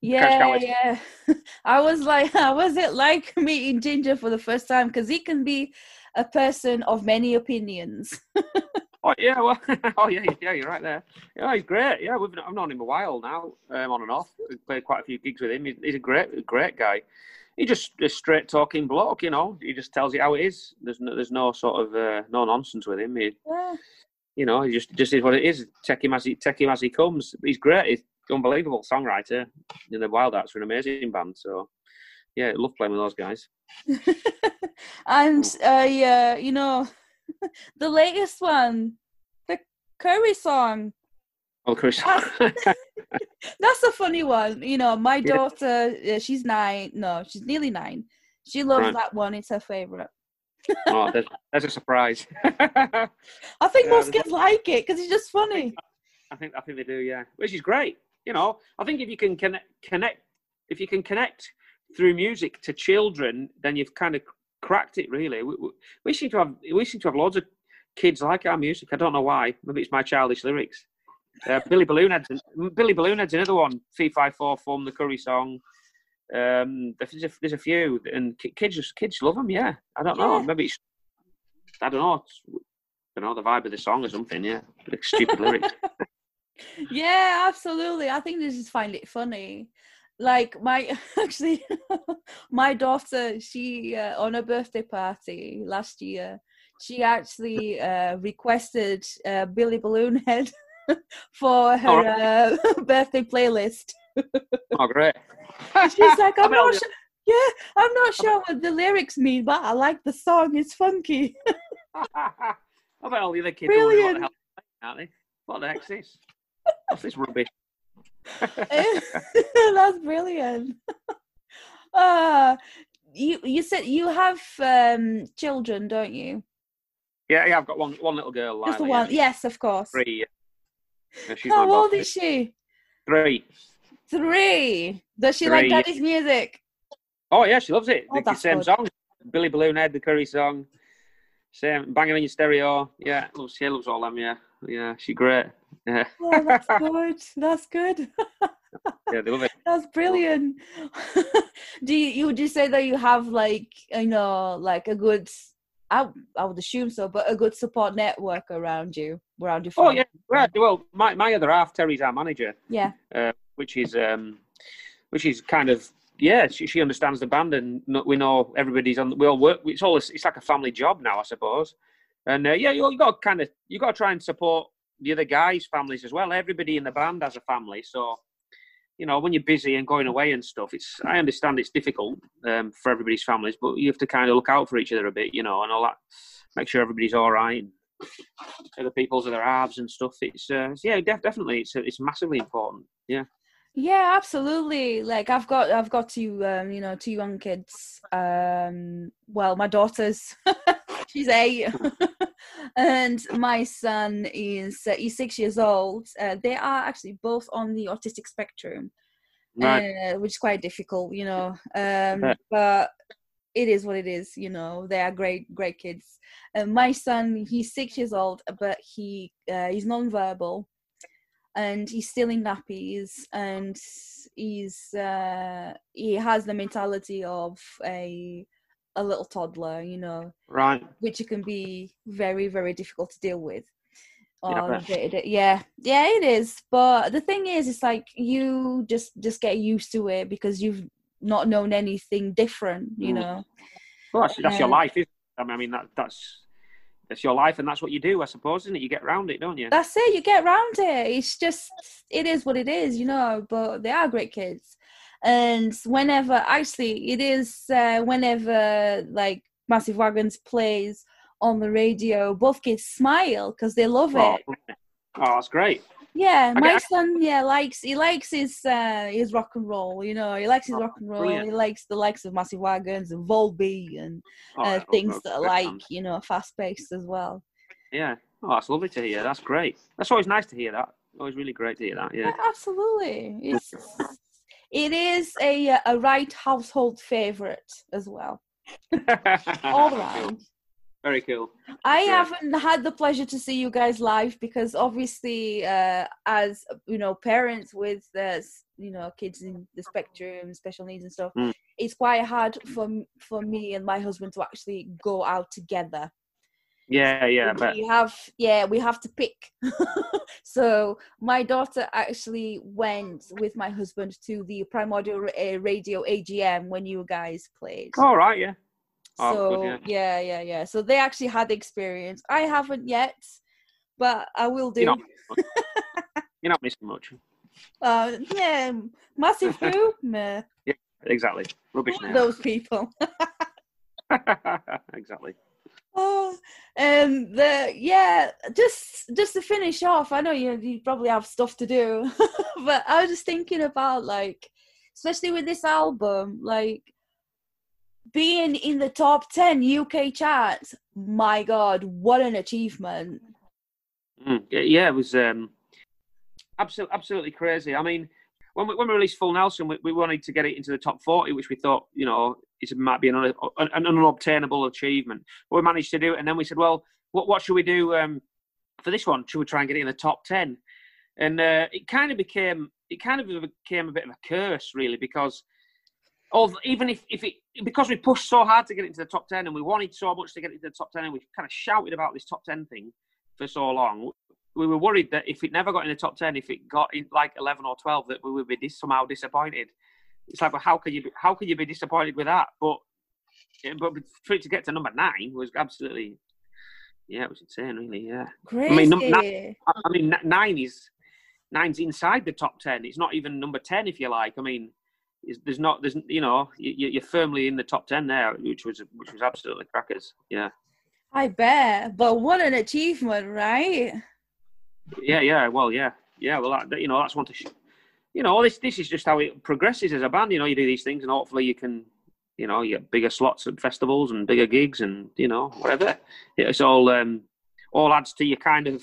Yeah, yeah. I was like, how was it like meeting Ginger for the first time? Because he can be a person of many opinions. oh yeah, well, oh yeah, yeah, you're right there. Yeah, he's great. Yeah, we've I've known him a while now, um, on and off. We've played quite a few gigs with him. He's a great, great guy he just a straight talking bloke, you know. He just tells you how it is. There's no, there's no sort of uh, no nonsense with him. He, yeah. You know, he just just is what it is. Take him as he take him as he comes. He's great. He's unbelievable songwriter. In the Wildhearts are an amazing band. So yeah, I love playing with those guys. and uh, yeah, you know, the latest one, the Curry song. Oh, Chris. That's a funny one. You know, my daughter, yeah. she's nine. No, she's nearly nine. She loves right. that one. It's her favorite. oh, that's, that's, a surprise. I think yeah, most kids like it because it's just funny. I think I think they do, yeah. Which is great. You know, I think if you can connect, connect if you can connect through music to children, then you've kind of cracked it. Really, we, we, we seem to have we seem to have loads of kids like our music. I don't know why. Maybe it's my childish lyrics. Uh, Billy Balloonhead's Billy Balloonhead's another one. Fee Fi Fo Fum, the Curry song. Um, there's a, there's a few, and kids kids love them. Yeah, I don't know. Yeah. Maybe it's I don't know. It's, I don't know the vibe of the song or something. Yeah, like stupid lyrics. yeah, absolutely. I think they just find it funny. Like my actually, my daughter, she uh, on her birthday party last year, she actually uh, requested uh, Billy Balloonhead for her oh, uh, birthday playlist. oh, great. She's like, I'm not sure. Yeah, I'm not sure what the lyrics mean, but I like the song. It's funky. I bet all the other kids Brilliant. What the, hell, what the heck's this? What's this rubbish? That's brilliant. Uh, you you said you have um, children, don't you? Yeah, yeah. I've got one one little girl. Just the one. Yeah. Yes, of course. Three. How old is she? Three. Three. Does she Three. like Daddy's music? Oh yeah, she loves it. Oh, the same good. song. Billy Balloonhead, the Curry song. Same, banging in your stereo. Yeah, loves, she loves all them. Yeah, yeah, she's great. Yeah. Oh, that's good. That's good. yeah, they it. That's brilliant. do you, you would you say that you have like you know like a good I, I would assume so, but a good support network around you, around your. Oh yeah, right. Well, my, my other half, Terry's our manager. Yeah. Uh, which is um, which is kind of yeah. She, she understands the band, and we know everybody's on. We all work. It's all it's like a family job now, I suppose. And uh, yeah, you, you got to kind of you got to try and support the other guys' families as well. Everybody in the band has a family, so you know, when you're busy and going away and stuff, it's I understand it's difficult um, for everybody's families, but you have to kind of look out for each other a bit, you know, and all that. Make sure everybody's all right. Other people's other halves and stuff. It's uh, yeah, def- definitely, it's it's massively important. Yeah. Yeah, absolutely. Like I've got I've got two um, you know, two young kids. Um well, my daughter's she's eight and my son is uh, he's six years old. Uh, they are actually both on the autistic spectrum, right. uh, which is quite difficult, you know. Um, but it is what it is, you know. They are great, great kids. And my son, he's six years old, but he uh, he's non-verbal, and he's still in nappies, and he's uh, he has the mentality of a a little toddler, you know, right? Which it can be very, very difficult to deal with. Yeah, yeah, yeah, it is. But the thing is, it's like you just just get used to it because you've not known anything different, you mm. know. Well, that's, that's your life, isn't it? I mean, that that's that's your life, and that's what you do, I suppose, isn't it? You get around it, don't you? That's it. You get around it. It's just it is what it is, you know. But they are great kids and whenever actually it is uh, whenever like massive wagons plays on the radio both kids smile because they love oh, it. oh that's great. Yeah my son yeah likes he likes his uh his rock and roll you know he likes his oh, rock and roll brilliant. he likes the likes of massive wagons and volbeat and oh, uh, things that are like you know fast paced as well. Yeah. Oh that's lovely to hear. That's great. That's always nice to hear that. Always really great to hear that yeah, yeah absolutely. It's it is a a right household favorite as well. All around. Very cool. I Yeah. haven't had the pleasure to see you guys live because obviously, uh, as you know, parents with uh, you know kids in the spectrum, special needs and stuff, Mm. it's quite hard for for me and my husband to actually go out together. Yeah, yeah, but we have yeah we have to pick. so my daughter actually went with my husband to the Primordial uh, Radio AGM when you guys played. all right, yeah. Oh, so good, yeah. yeah, yeah, So they actually had the experience. I haven't yet, but I will do. You're not, you're not missing much. uh, yeah, massive who? yeah Exactly. Rubbish. Those people. exactly. Oh, um, the yeah, just just to finish off. I know you you probably have stuff to do, but I was just thinking about like, especially with this album, like being in the top ten UK charts. My God, what an achievement! Mm, yeah, yeah, it was um, absolutely, absolutely crazy. I mean, when we, when we released Full Nelson, we, we wanted to get it into the top 40, which we thought, you know, it might be an, an, unobtainable achievement. But we managed to do it. And then we said, well, what, what should we do um, for this one? Should we try and get it in the top 10? And uh, it kind of became, it kind of became a bit of a curse, really, because of, even if, if it, because we pushed so hard to get into the top 10 and we wanted so much to get into the top 10 and we kind of shouted about this top 10 thing for so long, we were worried that if it never got in the top 10, if it got in like 11 or 12, that we would be dis- somehow disappointed. It's like, well, how can you be, how can you be disappointed with that? But but for it to get to number nine was absolutely, yeah, it was insane, really. Yeah, Crazy. mean, num- I I mean, nine is nine's inside the top ten. It's not even number ten, if you like. I mean, there's not, there's, you know you, are firmly in the top ten there, which was which was absolutely crackers. Yeah, I bet, but what an achievement, right? Yeah, yeah. Well, yeah, yeah. Well, that, you know, that's one to, sh- you know, this this is just how it progresses as a band. You know, you do these things, and hopefully you can, you know, you get bigger slots at festivals and bigger gigs, and you know, whatever. It's all um, all adds to your kind of,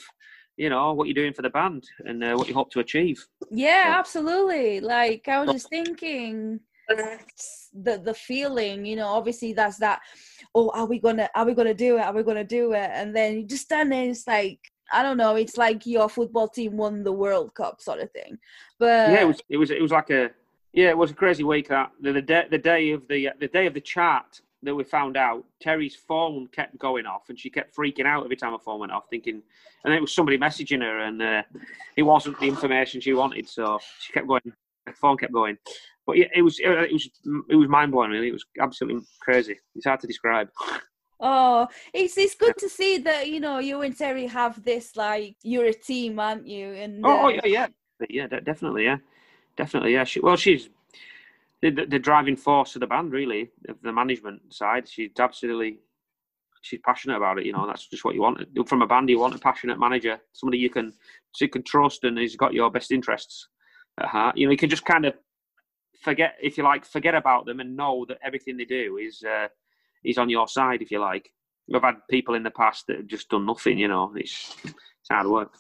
you know, what you're doing for the band and uh, what you hope to achieve. Yeah, Yeah. absolutely. Like I was just thinking the the feeling, you know, obviously that's that oh are we gonna are we gonna do it? Are we gonna do it? And then you just stand there, it's like I don't know, it's like your football team won the World Cup sort of thing. But yeah, it was it was it was like a yeah, it was a crazy week. That the, the day the day of the the day of the chart that we found out, Terry's phone kept going off, and she kept freaking out every time her phone went off, thinking, and it was somebody messaging her, and uh, it wasn't the information she wanted, so she kept going. The phone kept going, but yeah, it was it was it was mind blowing. Really, it was absolutely crazy. It's hard to describe. Oh, it's it's good to see that you know you and Terry have this like you're a team, aren't you? And Oh, oh uh, yeah, yeah, yeah, de- definitely, yeah, definitely, yeah. She, well, she's the, the, the driving force of the band, really, of the management side. She's absolutely, she's passionate about it. You know, that's just what you want from a band. You want a passionate manager, somebody you can you can trust and has got your best interests at heart. You know, you can just kind of forget, if you like, forget about them and know that everything they do is uh, is on your side, if you like. We've had people in the past that have just done nothing. You know, it's it's hard work.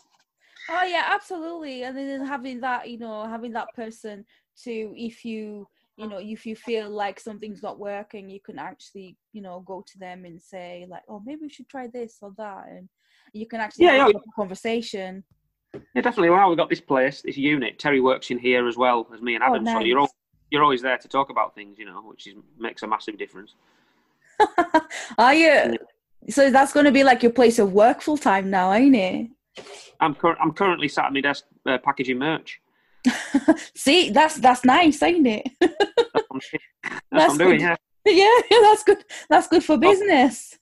Oh yeah, absolutely. And then having that, you know, having that person to if you you know if you feel like something's not working you can actually you know go to them and say like oh maybe we should try this or that and you can actually Yeah, have yeah. a conversation Yeah, definitely. Well, we've got this place, this unit. Terry works in here as well as me and Oh, Adam, so you're all, you're always there to talk about things, you know, which is, makes a massive difference. are you so that's going to be like your place of work full time now ain't it I'm cur- I'm currently sat at my desk uh, packaging merch. see that's that's nice ain't it That's what I'm, that's what That's I'm doing. good. Yeah. yeah that's good that's good for business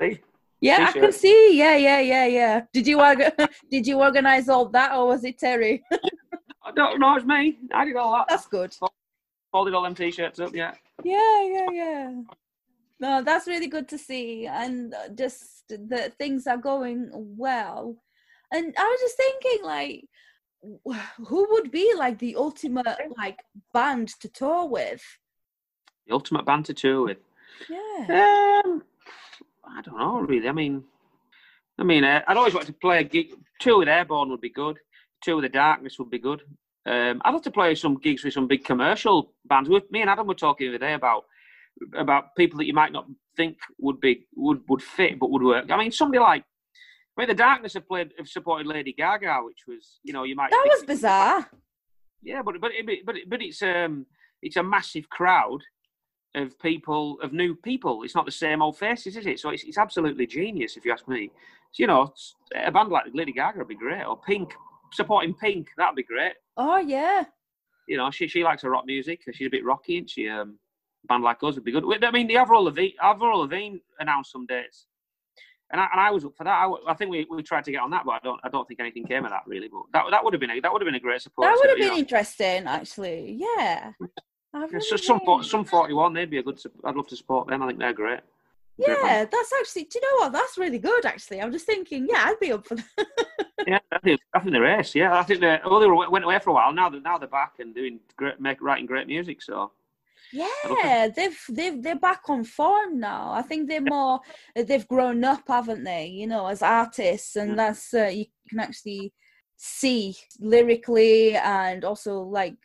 See? yeah i can see yeah yeah yeah yeah did you did you organize all that or was it terry I don't know. It's me. I did all that. that's good Folded all them t-shirts up. Yeah. yeah yeah yeah no that's really good to see and uh, just that things are going well and i was just thinking like who would be like the ultimate like band to tour with The ultimate band to tour with. yeah Um, I don't know really. I mean, I mean, uh, I'd always want to play a gig. Tour with Airborne would be good. Tour with the Darkness would be good. Um, I'd love to play some gigs with some big commercial bands. We, me and Adam were talking the other day about about people that you might not think would be would would fit but would work. I mean, somebody like I mean, the Darkness have played have supported Lady Gaga, which was you know you might That was bizarre. yeah, but but it, but it, but it's um it's a massive crowd of people of new people. It's not the same old faces, is it? So it's it's absolutely genius if you ask me. So, you know, a band like Lady Gaga would be great, or Pink supporting Pink that'd be great. Oh yeah. You know, she she likes her rock music. She's a bit rocky, and she um band like us would be good. I mean, the Avril Lavigne, Avril Lavigne announced some dates. And I, and I was up for that. I, I think we, we tried to get on that, but I don't I don't think anything came of that really. But that that would have been a, that would have been a great support. That would have been know. interesting, actually. Yeah. Really so Sum some forty one, they'd be a good. I'd love to support them. I think they're great. Great Yeah, band. that's actually. Do you know what? That's really good. Actually, I'm just thinking. Yeah, I'd be up for that. yeah, I think, I think the race. Yeah, I think they well they were, went away for a while. Now they now they're back and doing great, make writing great music. So Yeah, they've they've they're back on form now. I think they're more they've grown up, haven't they? You know, as artists, and that's uh, you can actually see lyrically and also like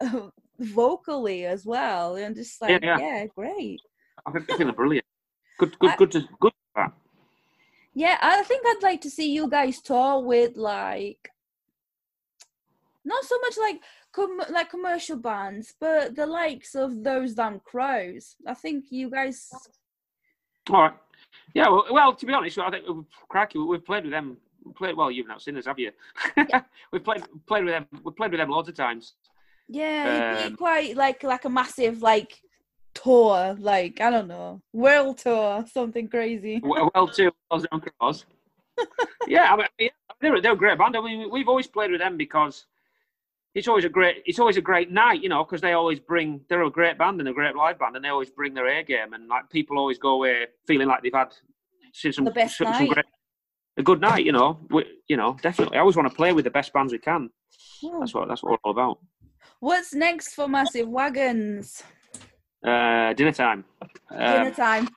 vocally as well. And just like Yeah, yeah, yeah. great. I think, I think they're brilliant. Good, good, I- good, to, good. that. Yeah, I think I'd like to see you guys tour with like not so much like com- like commercial bands, but the likes of those damn crows. I think you guys All right. Yeah. Well, well to be honest, I think we've, cracky. We've played with them. Played well. You've not seen us, have you? we've played played with them. We've played with them loads of times. Yeah, it'd Um, be quite like like a massive like tour, like I don't know, world tour, something crazy. well, well too. Well done, Cross. yeah, I mean, yeah, they're they're a great band. I mean, we've always played with them because it's always a great it's always a great night, you know, because they always bring they're a great band and a great live band, and they always bring their A game, and like people always go away feeling like they've had seen some, The best some, some great a good night, you know. We, you know, definitely. I always want to play with the best bands we can. Hmm. That's what that's what we're all about. What's next for Massive Wagons? Uh, dinner time. Dinner Um, time.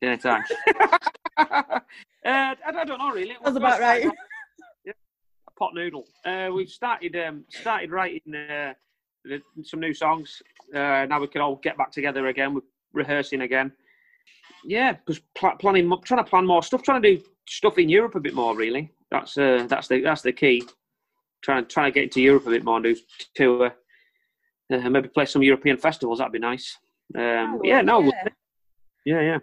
dinner time. uh, I, I don't know really. That's about right. Pot noodle. Uh, we've started um, started writing uh, some new songs. Uh, now we can all get back together again. We're rehearsing again. Yeah, because pl- planning, trying to plan more stuff, trying to do stuff in Europe a bit more. Really, that's uh, that's the that's the key. Trying trying to get into Europe a bit more and do tour. Uh, maybe play some European festivals. That'd be nice. Um, Oh, yeah, no, yeah. yeah,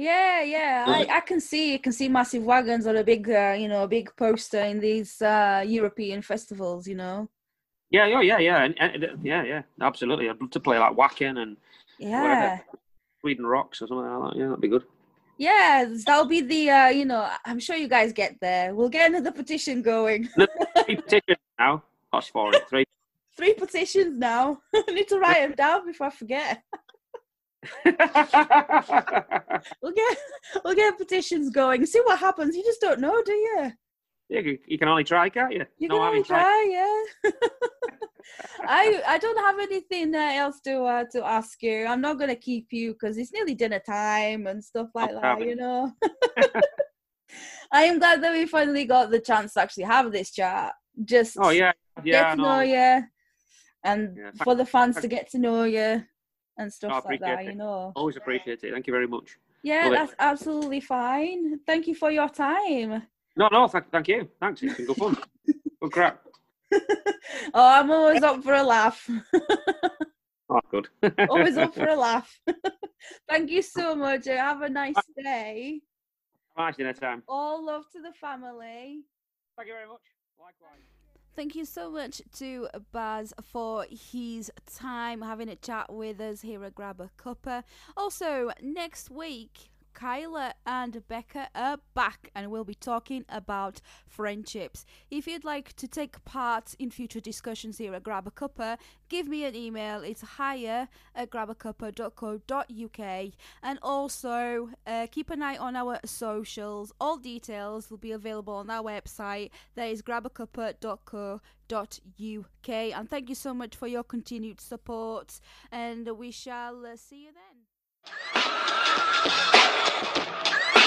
yeah. Yeah, I, I can see, I can see massive wagons on a big, uh, you know, a big poster in these uh, European festivals. You know, Yeah, yeah, yeah, yeah, and, and, yeah, yeah, absolutely. I'd love to play like Wacken and yeah, Sweden Rocks or something like that. Yeah, that'd be good. yeah. That'll be the, uh, you know, I'm sure you guys get there. We'll get another petition going. Three petitions now. That's for it. Three. Three petitions now. I need to write them down before I forget. We'll get, we'll get petitions going. See what happens. You just don't know, do you? Yeah, you, you can only try, can't you? You no, can only tried. try, yeah. I I don't have anything uh, else to uh, to ask you. I'm not gonna keep you because it's nearly dinner time and stuff like that. You know. I am glad that we finally got the chance to actually have this chat. Just Oh yeah, yeah, get to know know. you, and Yeah, for the fans to get to know you and stuff like that. it. You know. Always appreciate it. Thank you very much. Yeah, Love it. that's absolutely fine. Thank you for your time. No, no, th- thank you. Thanks. It's been good fun. good crap. oh, I'm always up for a laugh. Oh, good. always up for a laugh. Thank you so much. Have a nice day. nice dinner time. All love to the family. Thank you very much. Likewise. Thank you so much to Baz for his time having a chat with us here at Grab a Cuppa. Also, next week, Kyla and Becca are back and we'll be talking about friendships. If you'd like to take part in future discussions here at Grab a Cuppa, give me an email. It's higher at grabacuppa.co.uk and also uh, keep an eye on our socials. All details will be available on our website. That is grabacuppa.co.uk. And thank you so much for your continued support, and we shall uh, see you then. Thank you.